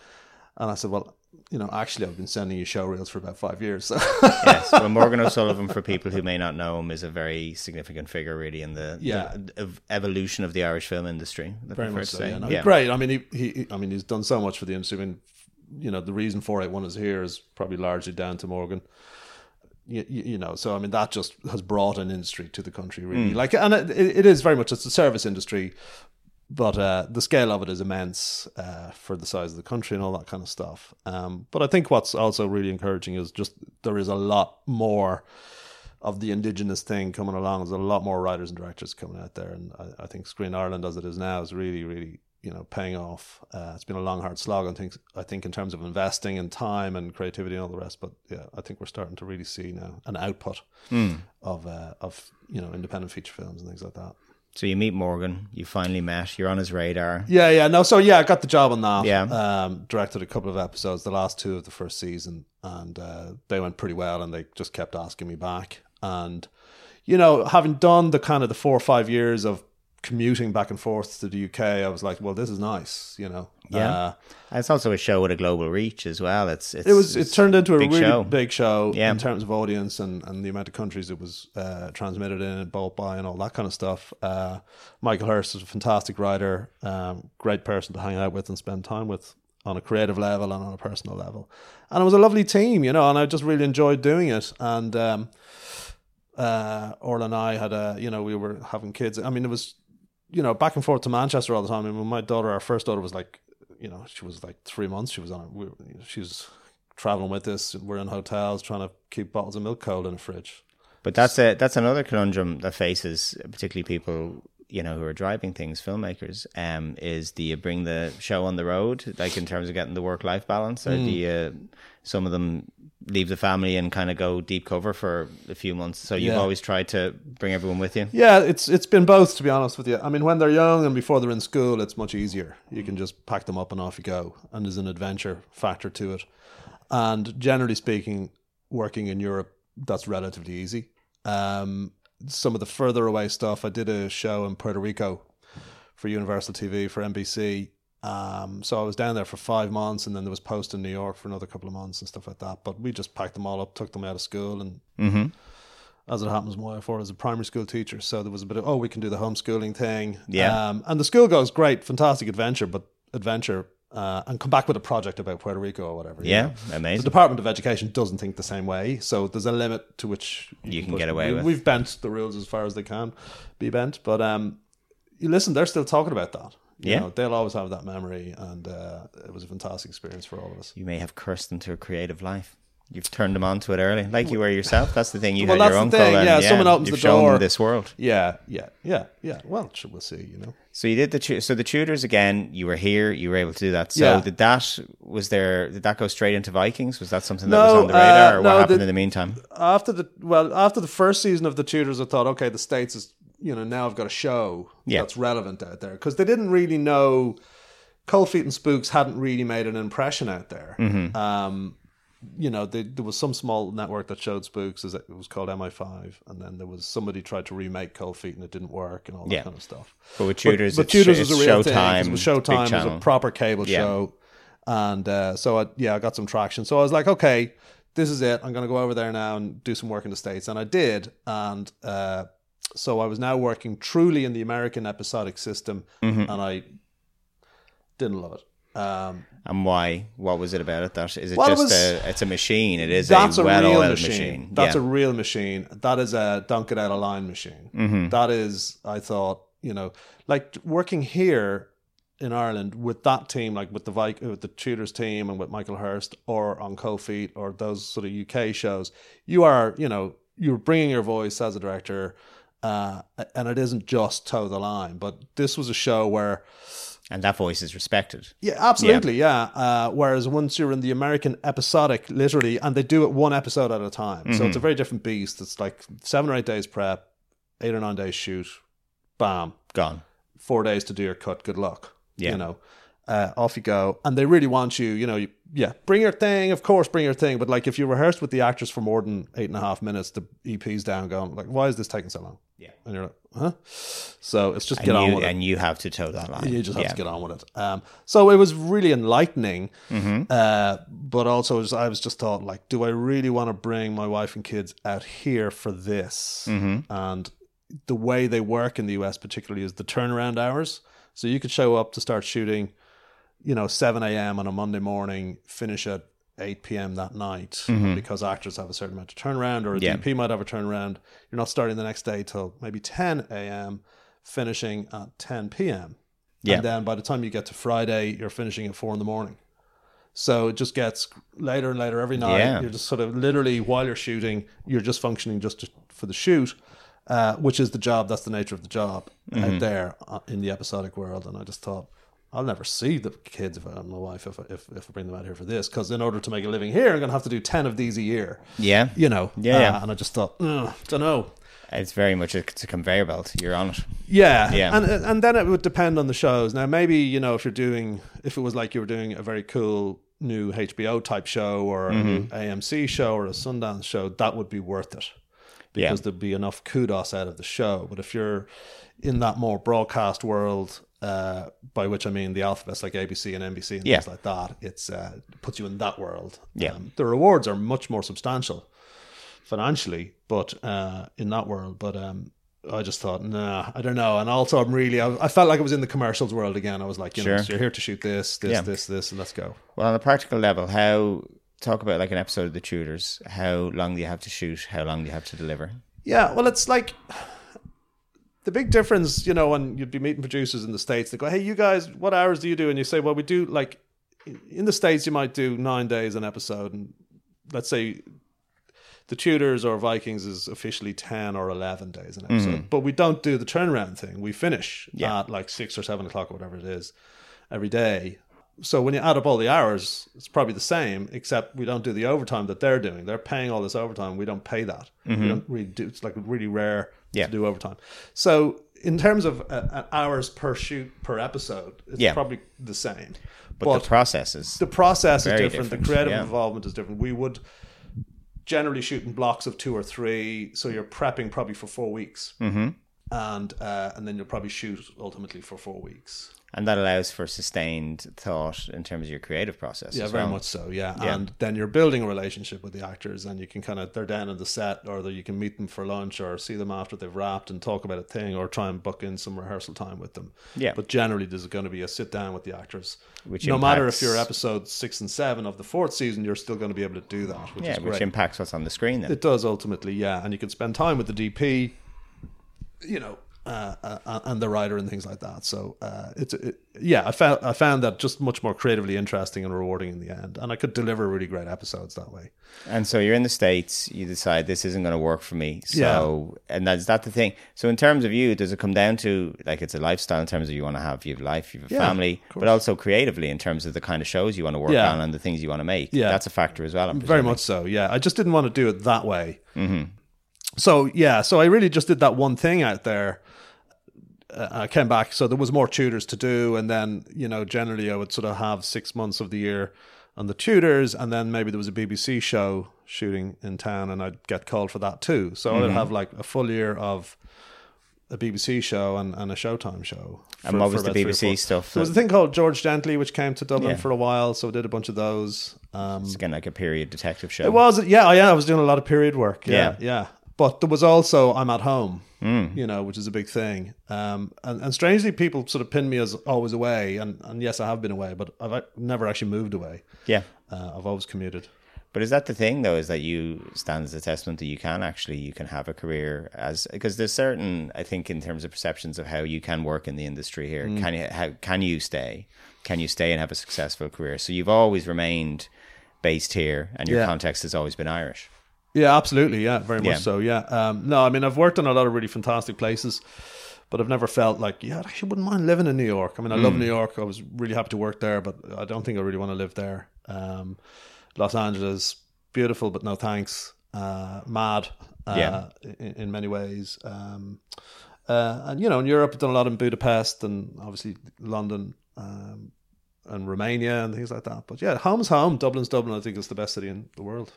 And I said, "Well." You know, actually, I've been sending you show reels for about five years. So yes. Well, Morgan O'Sullivan, for people who may not know him, is a very significant figure, really, in the, Yeah. the evolution of the Irish film industry. Very much so. Yeah, no, Yeah. great. I mean, he, he, I mean, he's done so much for the industry. I mean, you know, the reason four eight one is here is probably largely down to Morgan. You, you, know, so I mean, that just has brought an industry to the country, really. Hmm. Like, and it, it is very much it's a service industry, but uh, the scale of it is immense uh, for the size of the country and all that kind of stuff. Um, but I think what's also really encouraging is just there is a lot more of the indigenous thing coming along. There's a lot more writers and directors coming out there, and I, I think Screen Ireland, as it is now, is really, really you know paying off. Uh, it's been a long, hard slog. I think I think in terms of investing and time and creativity and all the rest. But yeah, I think we're starting to really see now an output of uh, of you know independent feature films and things like that. So you meet Morgan, you finally met, you're on his radar. Yeah, yeah, no. So yeah, I got the job on that. Yeah. um, directed a couple of episodes, the last two of the first season, and uh, they went pretty well. And they just kept asking me back. And you know, having done the kind of the four or five years of commuting back and forth to the UK, I was like, well, this is nice. You know, Yeah. Uh, It's also a show with a global reach as well. It's, it's it was. It turned into a big really show. big show Yeah. in terms of audience and, and the amount of countries it was uh, transmitted in and bought by and all that kind of stuff. Uh, Michael Hirst is a fantastic writer, um, great person to hang out with and spend time with on a creative level and on a personal level. And it was a lovely team, you know, and I just really enjoyed doing it. And um, uh, Orla and I had a, you know, we were having kids. I mean, it was, you know, back and forth to Manchester all the time. I mean, when my daughter, our first daughter, was like, you know, she was like three months. She was on, we she was traveling with us. We're in hotels trying to keep bottles of milk cold in the fridge. But that's a that's another conundrum that faces particularly people you know who are driving things, filmmakers. Um, is do you bring the show on the road, like in terms of getting the work life balance, or do you? Some of them leave the family and kind of go deep cover for a few months. So you've Yeah. always tried to bring everyone with you. Yeah, it's it's been both to be honest with you. I mean, when they're young and before they're in school, it's much easier. You can just pack them up and off you go, and there's an adventure factor to it. And generally speaking, working in Europe, that's relatively easy. Um, some of the further away stuff, I did a show in Puerto Rico for Universal TV for NBC. Um, so I was down there for five months, and then there was post in New York for another couple of months and stuff like that. But we just packed them all up, took them out of school, and Mm-hmm. as it happens, my wife was a primary school teacher, so there was a bit of oh, we can do the homeschooling thing. Yeah. um, and the school goes great, fantastic adventure, but adventure, uh, and come back with a project about Puerto Rico or whatever. Yeah, know. the. Department of Education doesn't think the same way, so there's a limit to which You can push- get away we, with. We've bent the rules as far as they can be bent, but um, you listen, they're still talking about that. You Yeah. know, they'll always have that memory, and uh, it was a fantastic experience for all of us. You may have cursed them to a creative life. You've turned them on to it early, like you were yourself. That's the thing. You Well, had your uncle, thing, and yeah, someone opens you've the shown door. this world. Yeah, yeah, yeah, yeah. Well, we'll see. You know. So you did the so the Tudors again. You were here. You were able to do that. So Yeah. did that was there? Did that go straight into Vikings? Was that something that No, was on the radar, uh, or no, what happened the- in the meantime? after the well after the first season of the Tudors i thought okay the states is you know now i've got a show Yeah. that's relevant out there because they didn't really know cold feet and spooks hadn't really made an impression out there Mm-hmm. um you know they, there was some small network that showed spooks as it was called mi5 and then there was somebody tried to remake cold feet and it didn't work and all that Yeah. kind of stuff But with Tudors, but, it's, Tudors was a real Showtime. thing. It was Showtime. It was a proper cable Yeah. show, and uh, so I, yeah, I got some traction. So I was like, okay, this is it. I'm going to go over there now and do some work in the states, and I did. And uh, so I was now working truly in the American episodic system, Mm-hmm. and I didn't love it. Um, And why? What was it about it? That is it Well, it just was- a? It's a machine. It is that's a a, real machine. machine. That's yeah. a real machine. That is a dunk it out of line machine. Mm-hmm. That is, I thought, you know, like working here in Ireland with that team, like with the Vic, with the Tudors team and with Michael Hirst, or on Cold Feet or those sort of UK shows, you are, you know, you're bringing your voice as a director, uh, and it isn't just toe the line. But this was a show where and that voice is respected. yeah, absolutely, yeah. Uh, whereas once you're in the American episodic, literally, and they do it one episode at a time, so it's a very different beast. It's like seven or eight days prep, eight or nine days shoot, bam, Gone. four days to do your cut. Good luck. Yeah. You know, uh, off you go. And they really want you, you know, you, yeah, bring your thing. Of course, bring your thing. But like, if you rehearsed with the actors for more than eight and a half minutes, the EP's down going like, why is this taking so long? Yeah. And you're like, huh? So it's just And get on you with it. and you have to toe that line. You just have yeah. to get on with it. Um, so it was really enlightening, Mm-hmm. uh, but also just, I was just thought like, do I really want to bring my wife and kids out here for this? Mm-hmm. And the way they work in the US, particularly, is the turnaround hours. So you could show up to start shooting, you know, seven a.m. on a Monday morning, finish at eight p.m. that night because actors have a certain amount of turnaround, or a Mm-hmm. Yeah. DP might have a turnaround. You're not starting the next day till maybe ten a.m. finishing at ten p.m. Yeah. And then by the time you get to Friday, you're finishing at four in the morning. So it just gets later and later every night. Yeah. You're just sort of literally while you're shooting, you're just functioning just to, for the shoot, uh, which is the job. That's the nature of the job Mm-hmm. out there uh, in the episodic world. And I just thought, I'll never see the kids if I, and my wife if I, if, if I bring them out here for this because in order to make a living here, I'm going to have to do ten of these a year. Yeah. You know. Yeah, Uh, yeah. And I just thought, I don't know. It's very much a, it's a conveyor belt. You're on it. Yeah, Yeah. and and then it would depend on the shows. Now, maybe you know if you're doing if it was like you were doing a very cool new HBO type show or Mm-hmm. AMC show or a Sundance show, that would be worth it Yeah. because there'd be enough kudos out of the show. But if you're in that more broadcast world, uh, by which I mean the alphabets like ABC and NBC and Yeah. things like that, it's uh, puts you in that world. Yeah. Um, the rewards are much more substantial financially, but uh, in that world. But um, I just thought, nah, I don't know. And also, I'm really, I, I felt like I was in the commercials world again. I was like, you know, Sure. so you're here to shoot this, this, Yeah. this, this, and let's go. Well, on a practical level, how talk about like an episode of The Tudors? How long do you have to shoot? How long do you have to deliver? Yeah, well, it's like the big difference, you know, when you'd be meeting producers in the States, they go, hey, you guys, what hours do you do? And you say, well, we do like in the States, you might do nine days an episode. And let's say the Tudors or Vikings is officially 10 or 11 days an episode. Mm-hmm. But we don't do the turnaround thing. We finish Yeah. at like six or seven o'clock or whatever it is every day. So when you add up all the hours, it's probably the same, except we don't do the overtime that they're doing. They're paying all this overtime. We don't pay that. We don't really do. It's like really rare Yeah. to do overtime. So in terms of uh, uh, hours per shoot per episode, it's Yeah. probably the same. But, the process is The process is different. different, The creative yeah. involvement is different. We would generally shoot in blocks of two or three, so you're prepping probably for four weeks, mm-hmm. and uh, and then you'll probably shoot ultimately for four weeks. And that allows for sustained thought in terms of your creative process. Yeah, very well. much so. Yeah. Yeah. and then you're building a relationship with the actors, and you can kind of they're down in the set, or you can meet them for lunch, or see them after they've wrapped and talk about a thing, or try and book in some rehearsal time with them. Yeah. but generally there's going to be a sit down with the actors. Which no matter if you're episode six and seven of the fourth season, you're still going to be able to do that, which Yeah, which impacts what's on the screen then. It does ultimately, yeah, and you can spend time with the DP, you know, uh, uh, and the writer and things like that. So uh, it's it, yeah, I found I found that just much more creatively interesting and rewarding in the end, and I could deliver really great episodes that way. And so you're in the States, you decide this isn't going to work for me. So, and that's that the thing. So, in terms of you, does it come down to like it's a lifestyle in terms of you want to have, you have life, you have a Yeah, family, but also creatively in terms of the kind of shows you want to work Yeah. on and the things you want to make? Yeah. That's a factor as well. I'm Very presuming. much so, yeah. I just didn't want to do it that way. Mm-hmm. So yeah, so I really just did that one thing out there. Uh, I came back, so there was more Tudors to do, and then you know generally I would sort of have six months of the year on the Tudors, and then maybe there was a BBC show shooting in town, and I'd get called for that too. So I would have like a full year of a BBC show and, and a Showtime show. And what was the BBC stuff? There was a thing called George Gently, which came to Dublin Yeah. for a while, so we did a bunch of those. Um, It's again like a period detective show. it was, yeah, yeah, I was doing a lot of period work. Yeah, Yeah. yeah. But there was also I'm at home, Mm. you know, which is a big thing. Um, and, and strangely, people sort of pin me as always away, and, and yes, I have been away, but I've never actually moved away. Yeah. Uh, I've always commuted. But is that the thing though? Is that you stand as a testament that you can actually you can have a career as because there's certain I think in terms of perceptions of how you can work in the industry here. Mm. Can you how can you stay? Can you stay and have a successful career? So you've always remained based here, and your Yeah. context has always been Irish. Yeah, absolutely. Yeah, very much Yeah. so. Yeah. Um, no, I mean, I've worked in a lot of really fantastic places, but I've never felt like, yeah, I actually wouldn't mind living in New York. I mean, I love New York. I was really happy to work there, but I don't think I really want to live there. Um, Los Angeles, beautiful, but no thanks. Uh, mad. Uh, Yeah. in, in many ways. Um, uh, and you know, in Europe, I've done a lot in Budapest and obviously London. Um, and Romania and things like that, but yeah, home's home. Dublin's Dublin. I think is the best city in the world.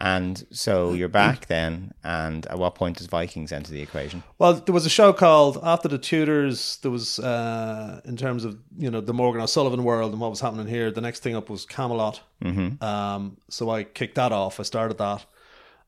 And so you're back then, and at what point does Vikings enter the equation? Well, there was a show called After the Tudors. There was, uh, in terms of you know the Morgan O'Sullivan world and what was happening here. The next thing up was Camelot. Mm-hmm. Um, so I kicked that off. I started that,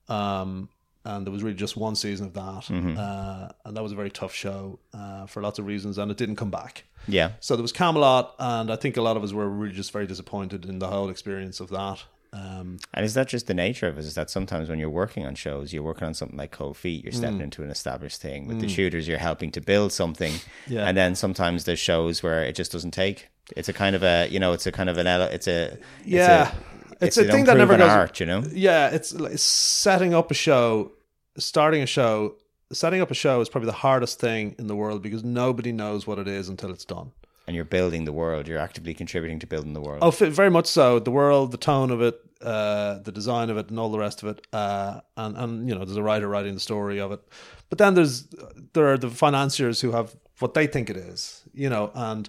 um, and there was really just one season of that, uh, and that was a very tough show uh, for lots of reasons, and it didn't come back. Yeah, So there was Camelot, and I think a lot of us were really just very disappointed in the whole experience of that. Um, and is that just the nature of it? Is that sometimes when you're working on shows, you're working on something like Cold Feet, you're Mm. stepping into an established thing. With the shooters, you're helping to build something, Yeah. and then sometimes there's shows where it just doesn't take. It's a kind of a you know, it's a kind of an it's a it's Yeah. a, It's a thing that never goes- art, you know. yeah, it's like setting up a show, starting a show. Setting up a show is probably the hardest thing in the world because nobody knows what it is until it's done. And you're building the world. You're actively contributing to building the world. Oh, very much so. The world, the tone of it, uh, the design of it, and all the rest of it. Uh, and and you know, there's a writer writing the story of it. But then there's there are the financiers who have what they think it is. You know, and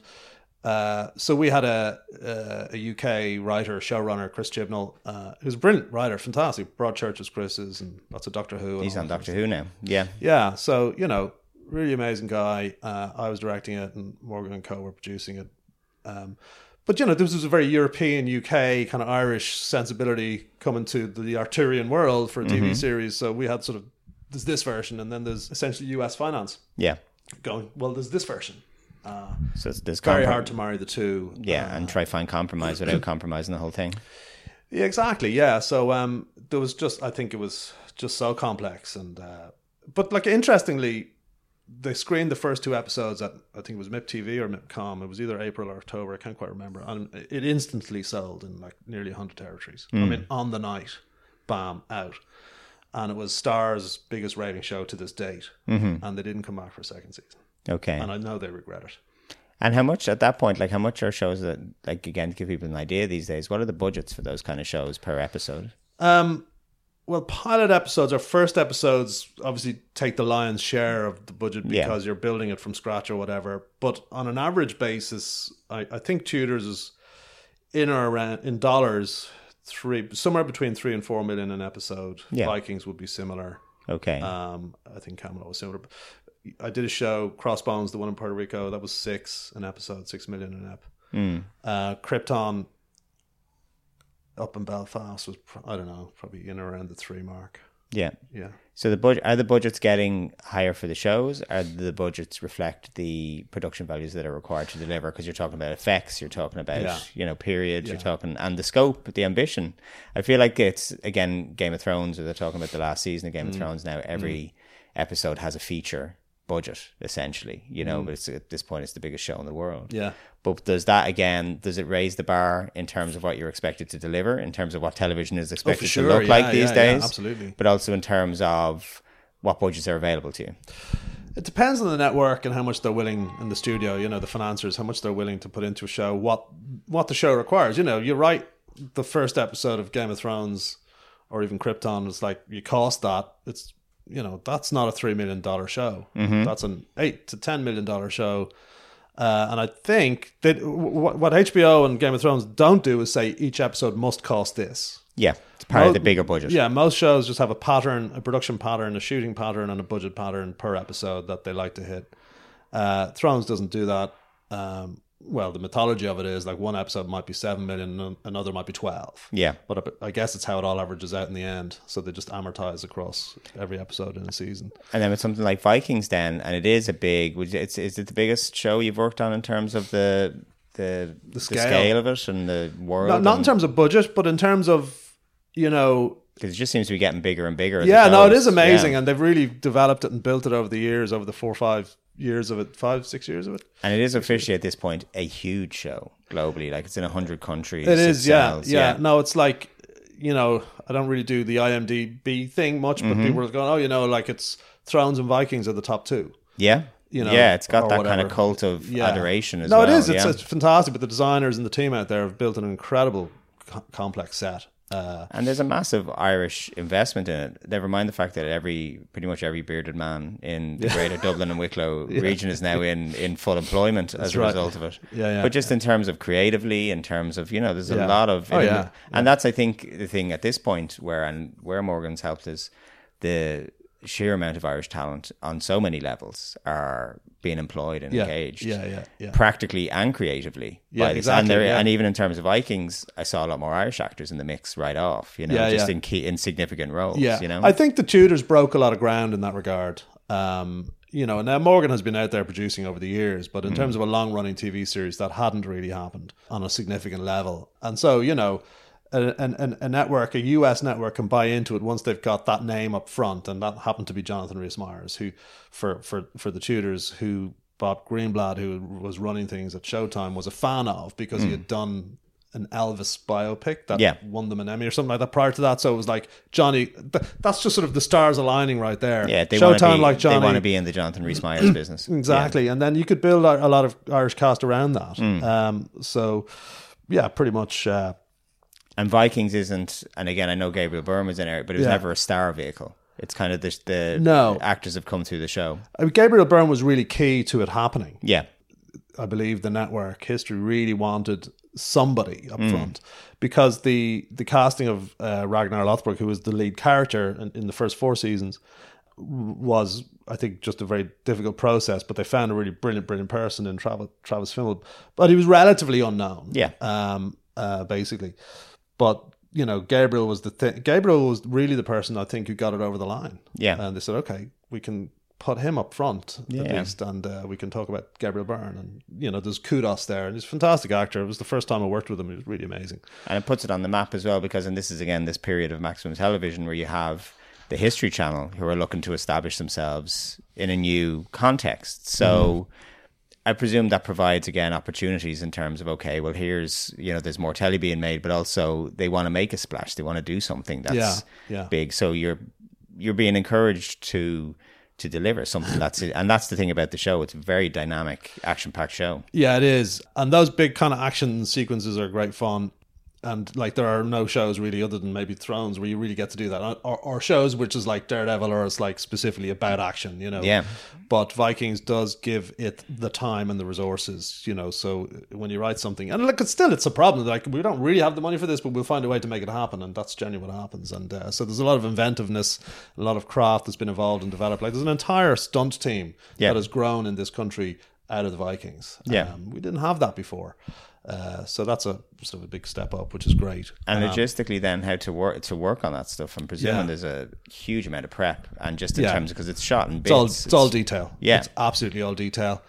uh, so we had a a, a UK writer, showrunner, Chris Chibnall, uh, who's a brilliant writer, fantastic. Broadchurch was Chris's, and lots of Doctor Who. He's on Doctor Who now. Yeah, yeah, so you know, really amazing guy. Uh, I was directing it, and Morgan and Co were producing it. Um, but you know, this was a very European, UK kind of Irish sensibility coming to the Arthurian world for a TV series. So we had sort of there's this version, and then there's essentially US finance yeah. going. Well, there's this version. Uh, So it's this very comprom- hard to marry the two. Yeah, and try find compromise without compromising the whole thing. Yeah, exactly. Yeah. So um, there was just, I think it was just so complex, and uh, but like interestingly, they screened the first two episodes at I think it was MIP TV or MIPCom. It was either April or October. I can't quite remember. And it instantly sold in like nearly hundred territories. I mean, on the night, bam, out. And it was Starz biggest rating show to this date, mm-hmm. and they didn't come back for a second season. Okay. And I know they regret it. And how much at that point, like how much are shows that, like again, to give people an idea these days, what are the budgets for those kind of shows per episode? Um, well, pilot episodes or first episodes obviously take the lion's share of the budget Yeah. because you're building it from scratch or whatever. But on an average basis, I, I think Tudors is in or around in dollars three somewhere between three and four million an episode. Yeah. Vikings would be similar. Okay. Um, I think Camelot was similar. I did a show, Crossbones, the one in Puerto Rico. That was six an episode, six million an ep. Mm. Uh, Krypton up in Belfast was I don't know, probably in around the three mark. Yeah. Yeah. So the budget are the budgets getting higher for the shows? Are the budgets reflect the production values that are required to deliver? Because you're talking about effects, you're talking about Yeah. you know periods, you're talking and the scope, the ambition. I feel like it's again Game of Thrones, or they're talking about the last season of Game Mm. of Thrones. Now every episode has a feature budget essentially, you know. But it's at this point, it's the biggest show in the world. Mm. Yeah. But does that again? Does it raise the bar in terms of what you're expected to deliver, in terms of what television is expected sure, to look yeah, like these yeah, yeah, days? absolutely. But also in terms of what budgets are available to you. It depends on the network and how much they're willing in the studio, you know, the financiers, how much they're willing to put into a show, what what the show requires. You know, you're right, the first episode of Game of Thrones or even Krypton is like you cost that, it's you know, that's not a three million dollar show. That's an eight to ten million dollar show. Uh, and I think that w- what HBO and Game of Thrones don't do is say each episode must cost this. Yeah, it's part Mo- of the bigger budget. Yeah, most shows just have a pattern, a production pattern, a shooting pattern, and a budget pattern per episode that they like to hit. Uh, Thrones doesn't do that. Um, well, the mythology of it is like one episode might be seven million, another might be twelve. Yeah. But I guess it's how it all averages out in the end. So they just amortize across every episode in a season. And then with something like Vikings, then, and it is a big. It's is it the biggest show you've worked on in terms of the the the scale. scale, of it and the world? Not, not in terms of budget, but in terms of you know because it just seems to be getting bigger and bigger. yeah, no, it is amazing, Yeah. and they've really developed it and built it over the years, over the four or five years of it, five six years of it. And it is officially at this point a huge show globally. Like it's in hundred countries. It is, yeah, sells, yeah, No, it's like you know, I don't really do the IMDb thing much, but Mm-hmm. people are going, oh, you know, like it's Thrones and Vikings are the top two. yeah, You know, yeah. It's got that kind of cult of Yeah. adoration as no, well. it is. It's, yeah. it's fantastic. But the designers and the team out there have built an incredible, co- complex set. Uh, And there's a massive Irish investment in it. Never mind the fact that every, pretty much every bearded man in the greater Dublin and Wicklow region is now in, in full employment as a result of it. Yeah, yeah. But just in terms of creatively, in terms of, you know, there's a lot of, Oh, yeah. and that's, I think, the thing at this point where, and where Morgan's helped is the sheer amount of Irish talent on so many levels are being employed and yeah, engaged yeah, yeah, yeah. practically and creatively. Yeah, by this. exactly, And, there, yeah. and even in terms of Vikings, I saw a lot more Irish actors in the mix right off. You know, Yeah, just in key, insignificant roles. Yeah, you know, I think the Tudors broke a lot of ground in that regard. Um, you know, now Morgan has been out there producing over the years, but Mm. in terms of a long running TV series, that hadn't really happened on a significant level. And so, you know, a, a, a network, a US network, can buy into it once they've got that name up front, and that happened to be Jonathan Rhys Myers, who for for for the Tudors, who Bob Greenblatt, who was running things at Showtime, was a fan of because he had done an Elvis biopic that Mm. Yeah. won them an Emmy or something like that prior to that. So it was like Johnny. Th- that's just sort of the stars aligning right there. yeah, they Showtime be like Johnny. They want to be in the Jonathan Rhys Myers business. exactly, and then you could build a a lot of Irish cast around that. Mm. Um, so yeah, pretty much. Uh, And Vikings isn't, and again, I know Gabriel Byrne was in it, but it was Yeah. never a star vehicle. It's kind of the, the No. actors have come through the show. I mean, Gabriel Byrne was really key to it happening. Yeah, I believe the network history really wanted somebody up front because the the casting of uh, Ragnar Lothbrok, who was the lead character in, in the first four seasons, w- was I think just a very difficult process. But they found a really brilliant, brilliant person in Travis Travis Fimmel, but he was relatively unknown. Yeah. um, uh, basically, but. You know, Gabriel was the thing. Gabriel was really the person I think who got it over the line. Yeah. and they said, "Okay, we can put him up front at least, and uh, we can talk about Gabriel Byrne." And you know, there's kudos there, and he's a fantastic actor. It was the first time I worked with him; he was really amazing. and it puts it on the map as well because, and this is again this period of maximum television where you have the History Channel who are looking to establish themselves in a new context. So. I presume that provides again opportunities in terms of okay, well here's you know there's more telly being made, but also they want to make a splash. They want to do something that's Yeah, yeah. big. So you're you're being encouraged to to deliver something that's it. And that's the thing about the show. It's a very dynamic, action packed show. Yeah, it is, and those big kind of action sequences are great fun. And like, there are no shows really, other than maybe Thrones, where you really get to do that, or, or shows which is like Daredevil, or it's like specifically about action, you know. Yeah. But Vikings does give it the time and the resources, you know. So when you write something, and look, it's still it's a problem. Like we don't really have the money for this, but we'll find a way to make it happen, and that's genuinely what happens. And uh, so there's a lot of inventiveness, a lot of craft that's been involved and developed. Like there's an entire stunt team Yeah. that has grown in this country out of the Vikings. Yeah. um, we didn't have that before. Uh, so that's a sort of a big step up, which is great. And Um, logistically, then how to work to work on that stuff. I'm presuming Yeah. there's a huge amount of prep, and just in Yeah. terms because it's shot in bits. it's all it's, all detail. Yeah. it's absolutely all detail.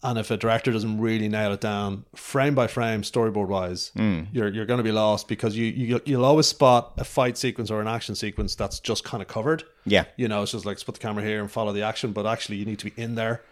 And if a director doesn't really nail it down, frame by frame, storyboard wise, Hmm. you're you're going to be lost because you, you you'll always spot a fight sequence or an action sequence that's just kind of covered. Yeah. you know, it's just like let's put the camera here and follow the action, but actually you need to be in there.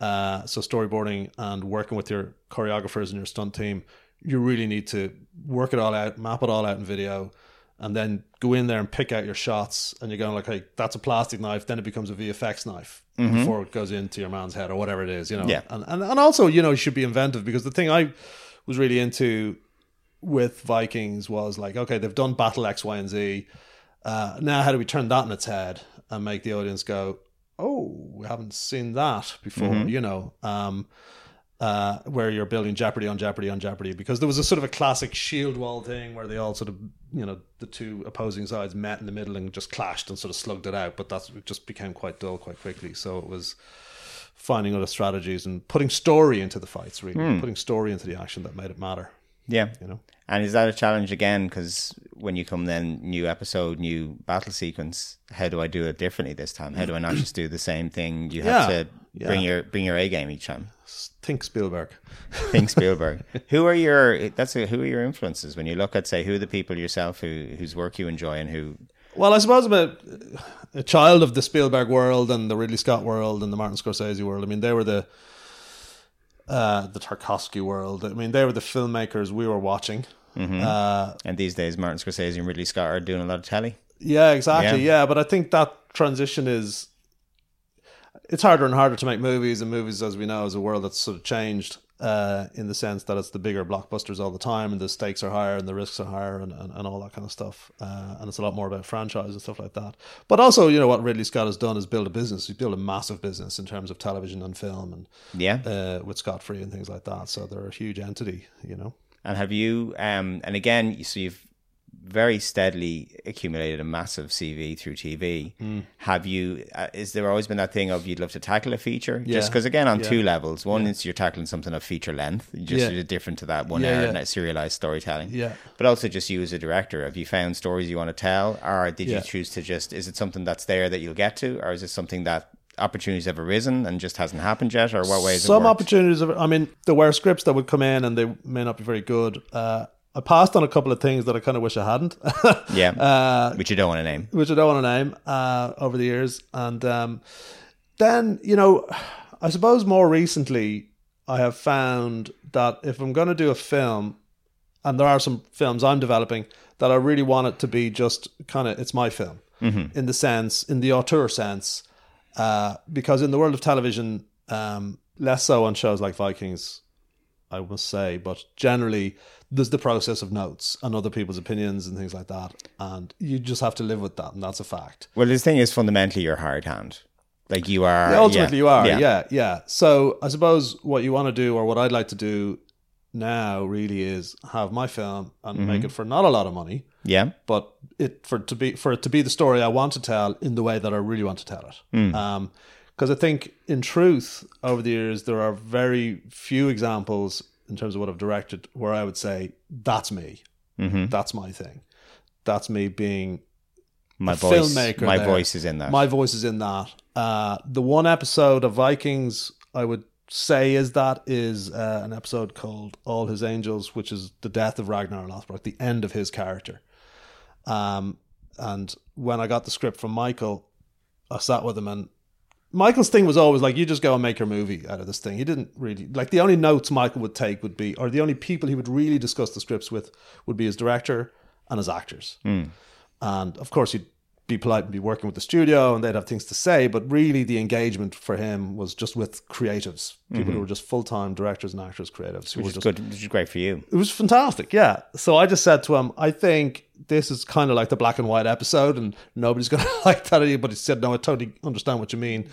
Uh, so storyboarding and working with your choreographers and your stunt team, you really need to work it all out, map it all out in video, and then go in there and pick out your shots. And you're going like, hey, that's a plastic knife. Then it becomes a VFX knife before it goes into your man's head or whatever it is, you know. Mm-hmm. Yeah. And, and and also, you know, you should be inventive because the thing I was really into with Vikings was like, okay, they've done battle X, Y, and Z. Uh, now, how do we turn that on its head and make the audience go, "Oh, we haven't seen that before," Mm-hmm. you know? Um, uh, where you're building Jeopardy on Jeopardy on Jeopardy because there was a sort of a classic shield wall thing where they all sort of you know the two opposing sides met in the middle and just clashed and sort of slugged it out. But that just became quite dull quite quickly. So it was finding other strategies and putting story into the fights. Really, putting story into the action that made it matter. Yeah. You know. And is that a challenge again? Because when you come then, new episode, new battle sequence, how do I do it differently this time? How do I not just do the same thing? You have Yeah. to bring Yeah. your bring your A game each time. Think Spielberg. Think Spielberg. who are your that's a, who are your influences when you look at say who are the people yourself who whose work you enjoy and who Well, I suppose I'm a, a child of the Spielberg world and the Ridley Scott world and the Martin Scorsese world. I mean, they were the uh, the Tarkovsky world. I mean, they were the filmmakers we were watching. Uh, and these days Martin Scorsese and Ridley Scott are doing a lot of telly. yeah, exactly. Yeah. Yeah. but I think that transition is it's harder and harder to make movies, and movies, as we know, is a world that's sort of changed. Uh, in the sense that it's the bigger blockbusters all the time, and the stakes are higher, and the risks are higher, and, and, and all that kind of stuff. Uh, and it's a lot more about franchise and stuff like that. But also, you know, what Ridley Scott has done is build a business. He's built a massive business in terms of television and film, and Yeah. uh, with Scott Free and things like that. So they're a huge entity, you know. And have you um and again so you've very steadily accumulated a massive CV through TV. Hmm. Have you? Uh, is there always been that thing of you'd love to tackle a feature? Just because again, on Yeah. two levels. One is you're tackling something of feature length, just Yeah. different to that one Yeah, hour yeah. serialized storytelling. Yeah. But also just you as a director, have you found stories you want to tell, or did Yeah. you choose to just? Is it something that's there that you'll get to, or is it something that opportunities have arisen and just hasn't happened yet, or what ways? Some it opportunities. Of, I mean, there were scripts that would come in, and they may not be very good. Uh, I passed on a couple of things that I kind of wish I hadn't. yeah, uh, which you don't want to name. which I don't want to name, uh, over the years. And um, then, you know, I suppose more recently, I have found that if I'm going to do a film, and there are some films I'm developing that I really want it to be just kind of, it's my film in the sense, in the auteur sense, uh, because in the world of television, um, less so on shows like Vikings, I must say, but generally there's the process of notes and other people's opinions and things like that, and you just have to live with that, and that's a fact. Well, this thing is fundamentally your hard hand. Like you are. Yeah, ultimately, yeah, you are. Yeah. yeah, So I suppose what you want to do, or what I'd like to do now, really is have my film and make it for not a lot of money, Yeah. but it for it to be for it to be the story I want to tell in the way that I really want to tell it. Um, because I think, in truth, over the years there are very few examples in terms of what I've directed where I would say that's me, Mm-hmm. that's my thing, that's me being My voice. filmmaker My there. voice is in that. my voice is in that. Uh, the one episode of Vikings I would say is that is uh, an episode called All His Angels, which is the death of Ragnar Lothbrok, the end of his character. Um, and when I got the script from Michael, I sat with him and Michael's thing was always like, you just go and make your movie out of this thing. He didn't really like the only notes Michael would take would be, or the only people he would really discuss the scripts with would be his director and his actors. Hmm. And of course, he'd be polite and be working with the studio and they'd have things to say. But really, the engagement for him was just with creatives, people who were just full time directors and actors, creatives. Who which is just, good. Which is great for you. It was fantastic, yeah. So I just said to him, I think this is kind of like the black and white episode, and nobody's going to like that. But he said, No, I totally understand what you mean.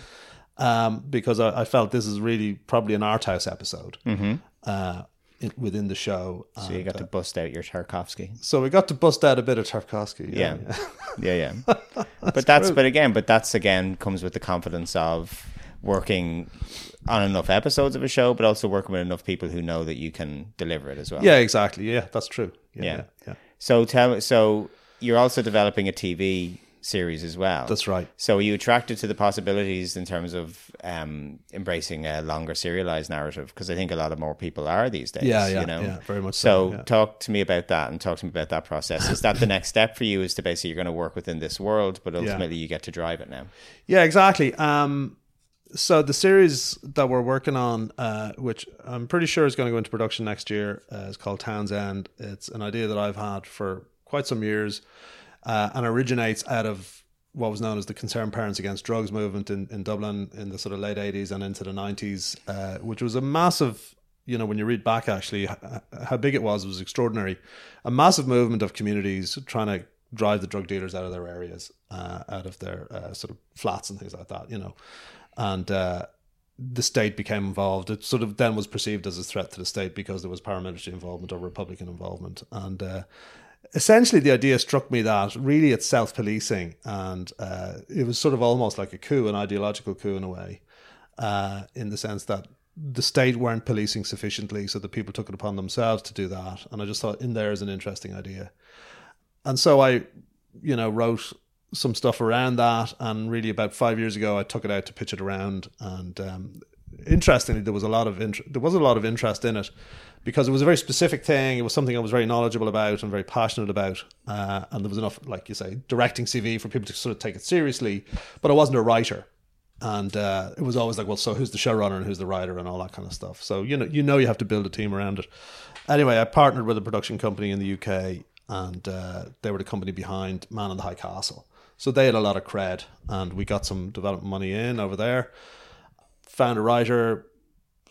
Um, because I, I felt this is really probably an art house episode uh, in, within the show. So you got to uh, bust out your Tarkovsky. So we got to bust out a bit of Tarkovsky. Yeah. Yeah. Yeah, yeah. but that's but again, but that's again comes with the confidence of working on enough episodes of a show, but also working with enough people who know that you can deliver it as well. Yeah, exactly. Yeah, that's true. Yeah, Yeah. yeah, yeah. So tell so you're also developing a TV series as well. That's right. So are you attracted to the possibilities in terms of um, embracing a longer serialized narrative? Because I think a lot of more people are these days. Yeah, yeah, you know? yeah, very much So so, yeah. talk to me about that and talk to me about that process. Is that the next step for you? Is to basically you're going to work within this world, but ultimately you get to drive it now. Yeah, exactly. Um, so the series that we're working on, uh, which I'm pretty sure is going to go into production next year, uh, is called Townsend. It's an idea that I've had for quite some years, uh, and originates out of what was known as the Concerned Parents Against Drugs movement in, in Dublin in the sort of late 80s and into the 90s, uh, which was a massive, you know, when you read back actually, how big it was, it was extraordinary. A massive movement of communities trying to drive the drug dealers out of their areas, uh, out of their uh, sort of flats and things like that, you know. And uh, the state became involved. It sort of then was perceived as a threat to the state because there was paramilitary involvement or Republican involvement. And uh, essentially, the idea struck me that really it's self policing. And uh, it was sort of almost like a coup, an ideological coup in a way, uh, in the sense that the state weren't policing sufficiently, so the people took it upon themselves to do that. And I just thought, in there is an interesting idea. And so I, you know, wrote some stuff around that. And really, about five years ago, I took it out to pitch it around. And um, interestingly, there was a lot of int- there was a lot of interest in it because it was a very specific thing. It was something I was very knowledgeable about and very passionate about. Uh, and there was enough, like you say, directing CV for people to sort of take it seriously. But I wasn't a writer. And uh, it was always like, well, so who's the showrunner and who's the writer and all that kind of stuff. So you know, you know, you have to build a team around it. Anyway, I partnered with a production company in the UK, and uh, they were the company behind Man in the High Castle. So they had a lot of cred, and we got some development money in over there. Found a writer,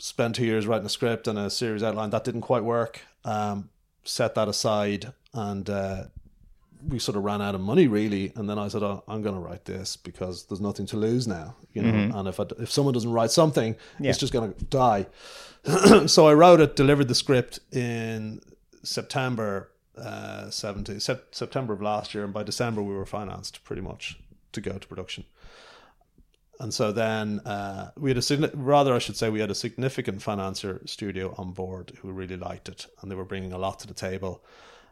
spent two years writing a script and a series outline. That didn't quite work. Um, set that aside, and uh, we sort of ran out of money really. And then I said, oh, I'm going to write this because there's nothing to lose now, you know. Mm-hmm. And if I, if someone doesn't write something, Yeah. it's just going to die. so I wrote it, delivered the script in September uh, 17, sep- September of last year, and by December we were financed pretty much to go to production. And so then uh, we had a rather, I should say, we had a significant financier studio on board who really liked it, and they were bringing a lot to the table.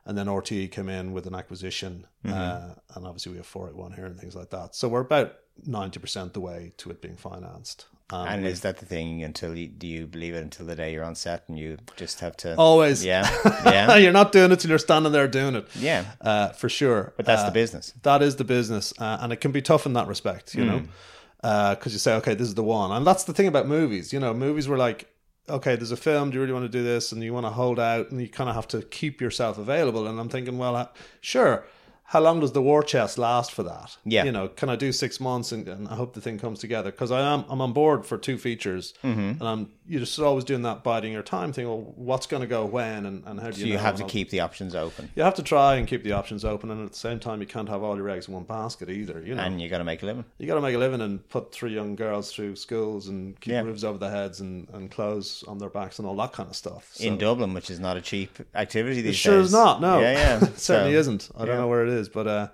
And then RTE came in with an acquisition, uh, and obviously we have 481 here and things like that. So we're about 90% the way to it being financed. Um, And is that the thing until you do you believe it until the day you're on set and you just have to always, Yeah. Yeah. you're not doing it till you're standing there doing it. Yeah. uh, for sure. But that's Uh, the business. That is the business, uh, and it can be tough in that respect, you know, because you say, okay, this is the one, and that's the thing about movies. You know, movies were like, okay, there's a film. Do you really want to do this? And you want to hold out, and you kind of have to keep yourself available. And I'm thinking, well, uh, sure. How long does the war chest last for that? Yeah. you know, can I do six months and, and I hope the thing comes together? Because I am I'm on board for two features, Mm-hmm. and I'm you're just always doing that biding your time thing. Well, what's going to go when, and, and how do So you? you know? have to I'll- keep the options open. you have to try and keep the options open, and at the same time, you can't have all your eggs in one basket either. You know, And you got to make a living. you got to make a living and put three young girls through schools and keep Yeah. roofs over their heads and, and clothes on their backs and all that kind of stuff. So, in Dublin, which is not a cheap activity it these sure days. is not. No, Yeah, yeah. it certainly So, isn't. I don't know where it is, but uh,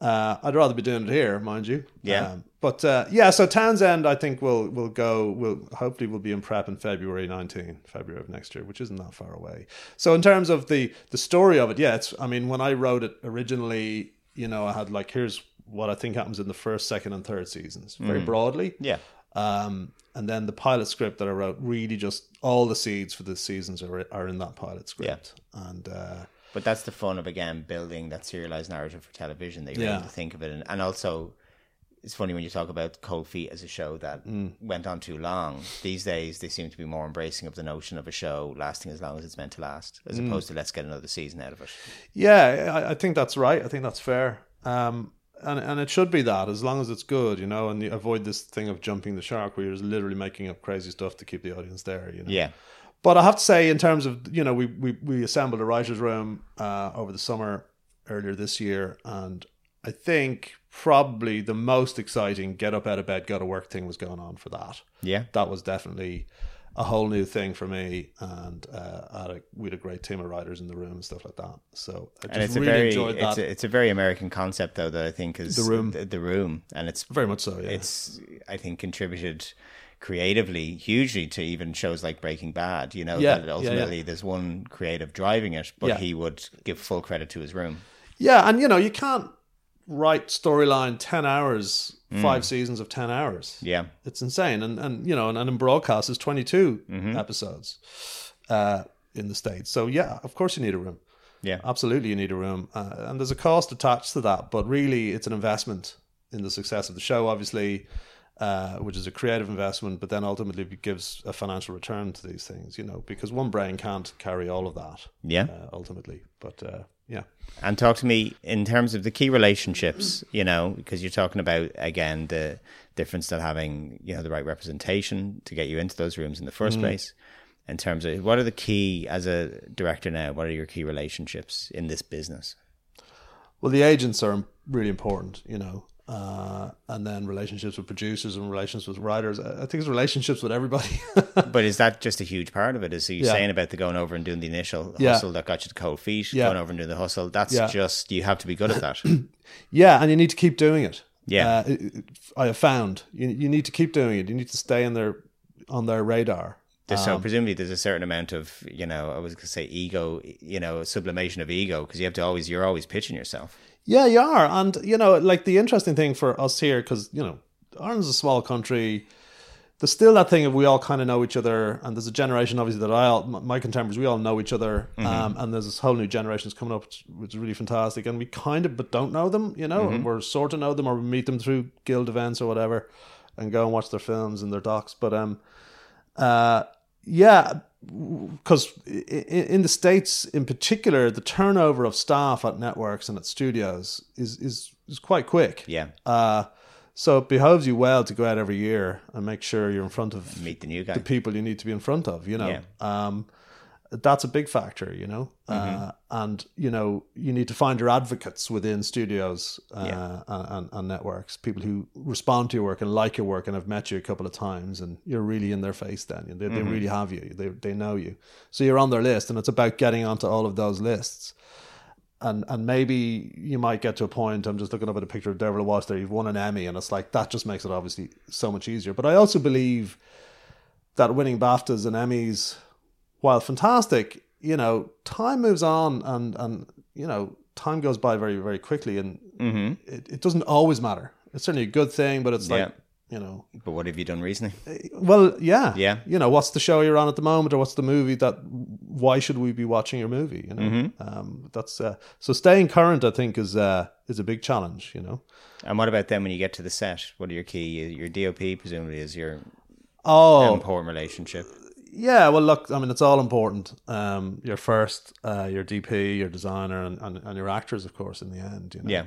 uh, I'd rather be doing it here, mind you. Yeah. Um, but uh, yeah, so Townsend, I think will will go. Will hopefully will be in prep in February 19, February of next year, which isn't that far away. So in terms of the the story of it, yeah, it's. I mean, when I wrote it originally, you know, I had like here's what I think happens in the first, second, and third seasons, very broadly. Yeah. Um, and then the pilot script that I wrote really just all the seeds for the seasons are are in that pilot script. yeah. And uh, But that's the fun of again building that serialized narrative for television. That you're Yeah. able to think of it, and, and also it's funny when you talk about Cold Feet as a show that Mm. went on too long. These days, they seem to be more embracing of the notion of a show lasting as long as it's meant to last, as Mm. opposed to let's get another season out of it. yeah, I, I think that's right. I think that's fair. Um, and and it should be that as long as it's good, you know, and you avoid this thing of jumping the shark where you're just literally making up crazy stuff to keep the audience there. You know. Yeah, But I have to say, in terms of you know, we we, we assembled a writers' room uh, over the summer earlier this year, and I think probably the most exciting get up out of bed, go to work thing was going on for that. yeah. That was definitely a whole new thing for me, and uh, I had a, we had a great team of writers in the room and stuff like that. So I just And it's a really very enjoyed it's that a, it's a very American concept though that I think is The Room. the, the room, and it's very much so. Yeah, it's I think contributed creatively hugely to even shows like Breaking Bad. You know, Yeah, that yeah, ultimately there's one creative driving it, but Yeah. he would give full credit to his room. yeah, and you know you can't write storyline ten hours, Mm. five seasons of ten hours. Yeah, it's insane and and you know and, and in broadcast is 22 Mm-hmm. episodes uh in the states so yeah of course you need a room yeah, absolutely you need a room uh, and there's a cost attached to that but really it's an investment in the success of the show obviously uh, which is a creative investment but then ultimately gives a financial return to these things you know because one brain can't carry all of that yeah. uh, ultimately but uh, yeah And talk to me in terms of the key relationships, you know, because you're talking about again the difference that having you know the right representation to get you into those rooms in the 1st place. In terms of what are the key as a director now? What are your key relationships in this business? Well, the agents are really important, you know. Uh, and then relationships with producers and relationships with writers. I think it's relationships with everybody. But is that just a huge part of it? Is you Yeah. saying about the going over and doing the initial Yeah. hustle that got you to cold feet, Yeah. going over and doing the hustle? That's just you have to be good at that. yeah, and you need to keep doing it. Yeah. uh, I have found you you need to keep doing it. You need to stay on their on their radar. There's, Um, so presumably there's a certain amount of you know I was going to say ego, you know, sublimation of ego because you have to always you're always pitching yourself. Yeah, you are, and you know, like the interesting thing for us here, because you know, Ireland's a small country. There's still that thing of we all kind of know each other, and there's a generation, obviously, that I all my contemporaries we all know each other, um, and there's this whole new generation that's coming up, which, which is really fantastic, and we kind of but don't know them, you know, we're sort of know them or we meet them through guild events or whatever, and go and watch their films and their docs, but um, uh, yeah, because in the states, in particular, the turnover of staff at networks and at studios is is is quite quick. Yeah, Uh, so it behoves you well to go out every year and make sure you're in front of meet the new guy. the people you need to be in front of. You know, Yeah. um, that's a big factor. You know, Mm-hmm. uh, and you know you need to find your advocates within studios uh, Yeah. and, and, networks, people who respond to your work and like your work and have met you a couple of times, and you're really in their face. Then they, Mm-hmm. they really have you. They they know you, so you're on their list, and it's about getting onto all of those lists. And and maybe you might get to a point. I'm just looking up at a picture of Devil Watch there. You've won an Emmy, and it's like that just makes it obviously so much easier. But I also believe that winning BAFTAs and Emmys, while fantastic, you know, time moves on and and you know, time goes by very very quickly, and it, it doesn't always matter. It's certainly a good thing, but it's like Yeah. you know, But what have you done recently? well, yeah, Yeah. You know, what's the show you're on at the moment, or what's the movie that? Why should we be watching your movie? You know, Mm-hmm. um, that's uh, so staying current. I think is uh, is a big challenge. You know. And what about then when you get to the set? What are your key? Your DOP presumably is your Oh, important relationship. Yeah, well, look, I mean, it's all important. Um, your first, uh, your DP, your designer, and, and, and your actors, of course, in the end. You know? Yeah,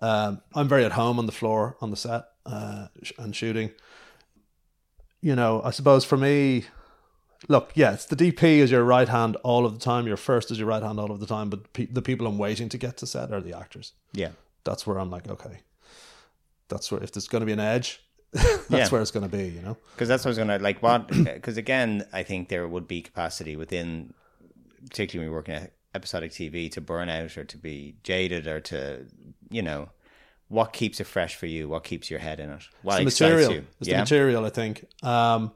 Um, I'm very at home on the floor, on the set, uh, sh- and shooting. You know, I suppose for me, look, yeah, it's the DP is your right hand all of the time. Your first is your right hand all of the time. But pe- the people I'm waiting to get to set are the actors. yeah. That's where I'm like, okay, that's where if there's going to be an edge, that's Yeah. where it's going to be. You know. Because that's what I was going to like. What? Because again, I think there would be capacity within, particularly when you're working at episodic TV, to burn out or to be jaded or to, you know, what keeps it fresh for you? What keeps your head in it? What the material. you? It's yeah, the material, I think. Um,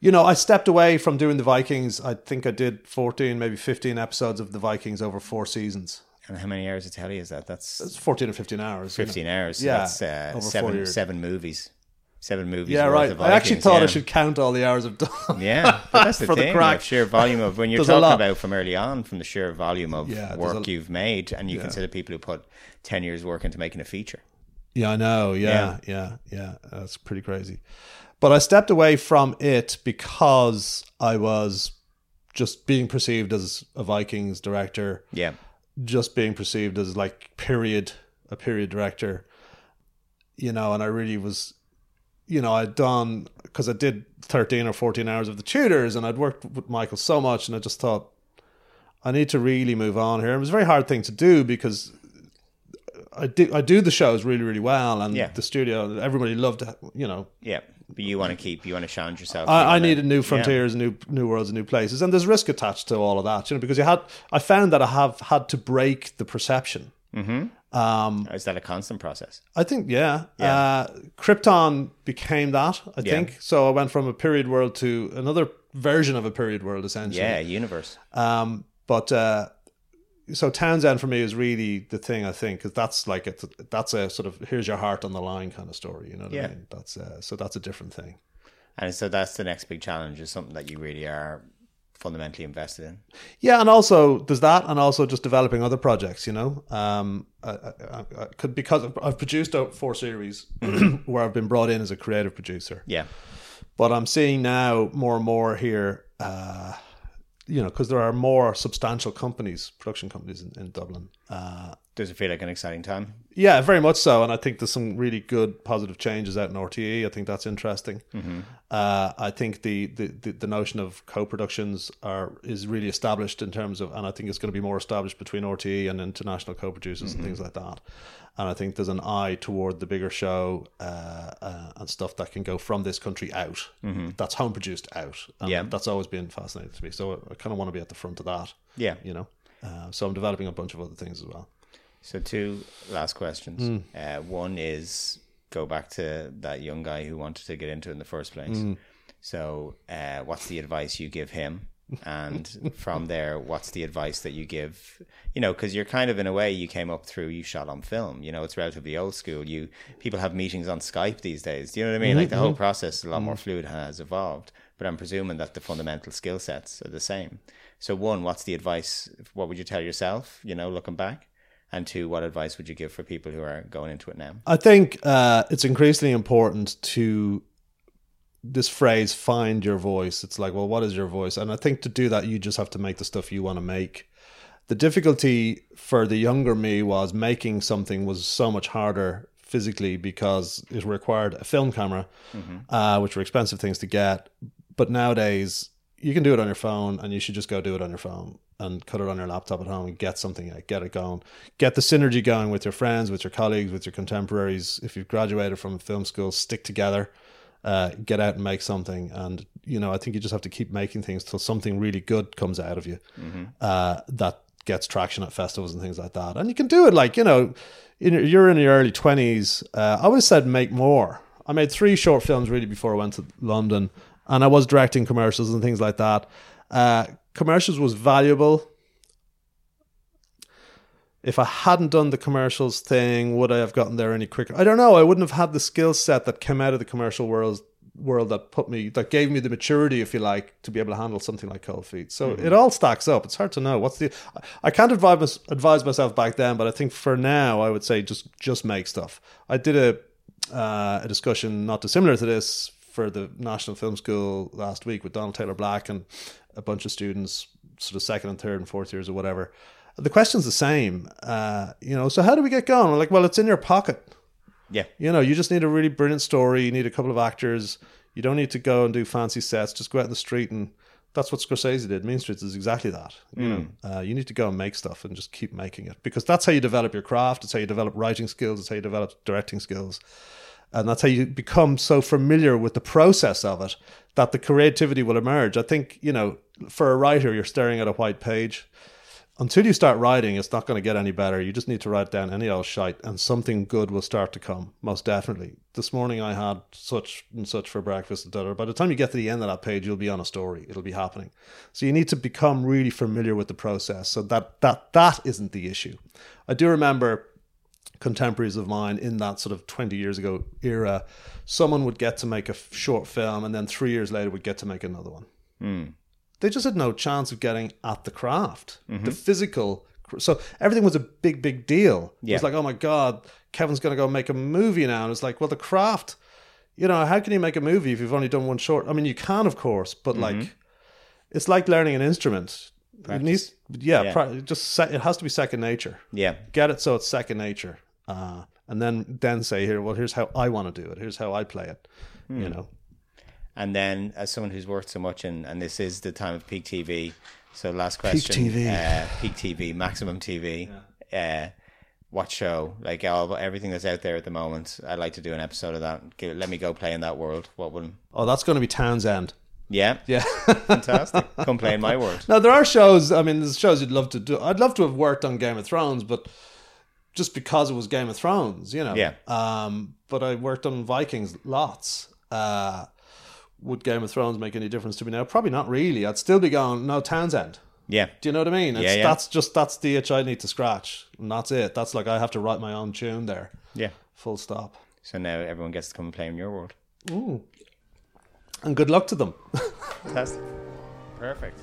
you know, I stepped away from doing the Vikings. I think I did 14, maybe 15 episodes of the Vikings over four seasons. And how many hours of telly is that? That's It's 14 or 15 hours. you know. fifteen hours. So Yeah, that's uh, seven seven movies. Seven movies. Yeah, right. of I actually thought I should count all the hours I've done. Yeah, but that's the For the thing. crack. like sheer volume of when you're There's talking about from early on, from the sheer volume of Yeah, work a- you've made, and you Yeah. consider people who put ten years work into making a feature. Yeah, I know. Yeah, yeah, yeah. That's pretty crazy. But I stepped away from it because I was just being perceived as a Vikings director. Yeah, just being perceived as like period a period director you know and i really was you know i'd done because i did 13 or 14 hours of the Tudors and i'd worked with michael so much and i just thought i need to really move on here it was a very hard thing to do because i do i do the shows really really well and Yeah. the studio everybody loved you know yeah. But you want to keep, you want to challenge yourself. I, You I needed new yeah. frontiers, new new worlds, and new places, and there's risk attached to all of that, you know, because you had. I found that I have had to break the perception. Or Is that a constant process? I think, yeah. Yeah. Uh, Krypton became that, I Yeah. think. So I went from a period world to another version of a period world, essentially. Yeah, universe. Um, but uh, so Townsend for me is really the thing, I think, because that's like it's that's a sort of here's your heart on the line kind of story. You know what Yeah. I mean? That's uh, so that's a different thing. And so that's the next big challenge. Is something that you really are fundamentally invested in. Yeah, and also there's that, and also just developing other projects. You know, um, I, I, I could because I've produced out four series where I've been brought in as a creative producer. Yeah, But I'm seeing now more and more here, uh, you know, because there are more substantial companies, production companies in, in Dublin uh, Does it feel like an exciting time? Yeah, very much so. And I think there's some really good positive changes out in RTE. I think that's interesting. Uh, I think the, the, the, the notion of co-productions are is really established in terms of, and I think it's going to be more established between RTE and international co-producers and things like that. And I think there's an eye toward the bigger show uh, uh, and stuff that can go from this country out. That's home produced out. And Yeah. that's always been fascinating to me. So I kind of want to be at the front of that. Yeah. you know. Uh, so I'm developing a bunch of other things as well. So two last questions. Hmm. Uh, one is go back to that young guy who wanted to get into it in the first place. Hmm. So uh, what's the advice you give him? And from there, what's the advice that you give? You know, because you're kind of in a way you came up through you shot on film. You know, it's relatively old school. You people have meetings on Skype these days. Do you know what I mean? Like the Mm-hmm. whole process is a lot more fluid has evolved. But I'm presuming that the fundamental skill sets are the same. So one, what's the advice? What would you tell yourself? You know, looking back. And two, what advice would you give for people who are going into it now? I think uh, it's increasingly important to this phrase find your voice. It's like well what is your voice? And i think to do that you just have to make the stuff you want to make. The difficulty for the younger me was making something was so much harder physically because it required a film camera uh, which were expensive things to get. But nowadays you can do it on your phone and you should just go do it on your phone and cut it on your laptop at home and get something out, get it going. Get the synergy going with your friends with your colleagues with your contemporaries. If you've graduated from film school stick together uh, get out and make something. And you know i think you just have to keep making things till something really good comes out of you uh, that gets traction at festivals and things like that. And you can do it like you know in you're in your early 20s uh, i would have said make more. I made three short films really before i went to london and i was directing commercials and things like that uh, commercials was valuable if I hadn't done the commercials thing, would I have gotten there any quicker? I don't know. I wouldn't have had the skill set that came out of the commercial world world that put me that gave me the maturity, if you like, to be able to handle something like cold feet. So it all stacks up. It's hard to know what's the. I can't advise advise myself back then, but I think for now, I would say just just make stuff. I did a uh, a discussion not dissimilar to this for the National Film School last week with Donald Taylor Black and a bunch of students, sort of second and third and fourth years or whatever the question's the same. Uh, you know, so how do we get going? We're like, well, it's in your pocket. Yeah. You know, you just need a really brilliant story. You need a couple of actors. You don't need to go and do fancy sets. Just go out in the street and that's what Scorsese did. Mean Streets is exactly that. You know, uh, you need to go and make stuff and just keep making it because that's how you develop your craft. It's how you develop writing skills. It's how you develop directing skills. And that's how you become so familiar with the process of it that the creativity will emerge. I think, you know, for a writer, you're staring at a white page until you start writing, it's not going to get any better. You just need to write down any old shite, and something good will start to come. Most definitely. This morning I had such and such for breakfast. etc. By the time you get to the end of that page, you'll be on a story. It'll be happening. So you need to become really familiar with the process. So that that that isn't the issue. I do remember contemporaries of mine in that sort of 20 years ago era someone would get to make a short film and then three years later would get to make another one hmm. They just had no chance of getting at the craft, the mm-hmm. physical. So everything was a big, big deal. It Yeah. was like, oh my god, Kevin's going to go make a movie now, and it's like, well, the craft. You know, how can you make a movie if you've only done one short? I mean, you can, of course, but mm-hmm. like, it's like learning an instrument. It needs, yeah, Yeah. pra- just se- it has to be second nature. Yeah. Get it so it's second nature, uh, and then then say here, well, here's how I want to do it. Here's how I play it. You hmm. know, And then, as someone who's worked so much, and, and this is the time of peak TV. So, last question: Peak TV. uh, peak TV, maximum TV. Uh, what show? Like all everything that's out there at the moment. I'd like to do an episode of that. Give, let me go play in that world. What would? oh, that's going to be Townsend. Yeah, Yeah. fantastic. Come play in my world. Now there are shows. I mean, there's shows you'd love to do. I'd love to have worked on Game of Thrones, but just because it was Game of Thrones, you know. Yeah. Um, but I worked on Vikings lots. Uh, would Game of Thrones make any difference to me now? Probably not really. I'd still be going. No, Townsend. Yeah, Do you know what I mean? It's, Yeah, yeah. That's just that's the itch I need to scratch, and that's it. That's like I have to write my own tune there. yeah. Full stop. So now everyone gets to come and play in your world. Ooh. And good luck to them. Fantastic. Perfect.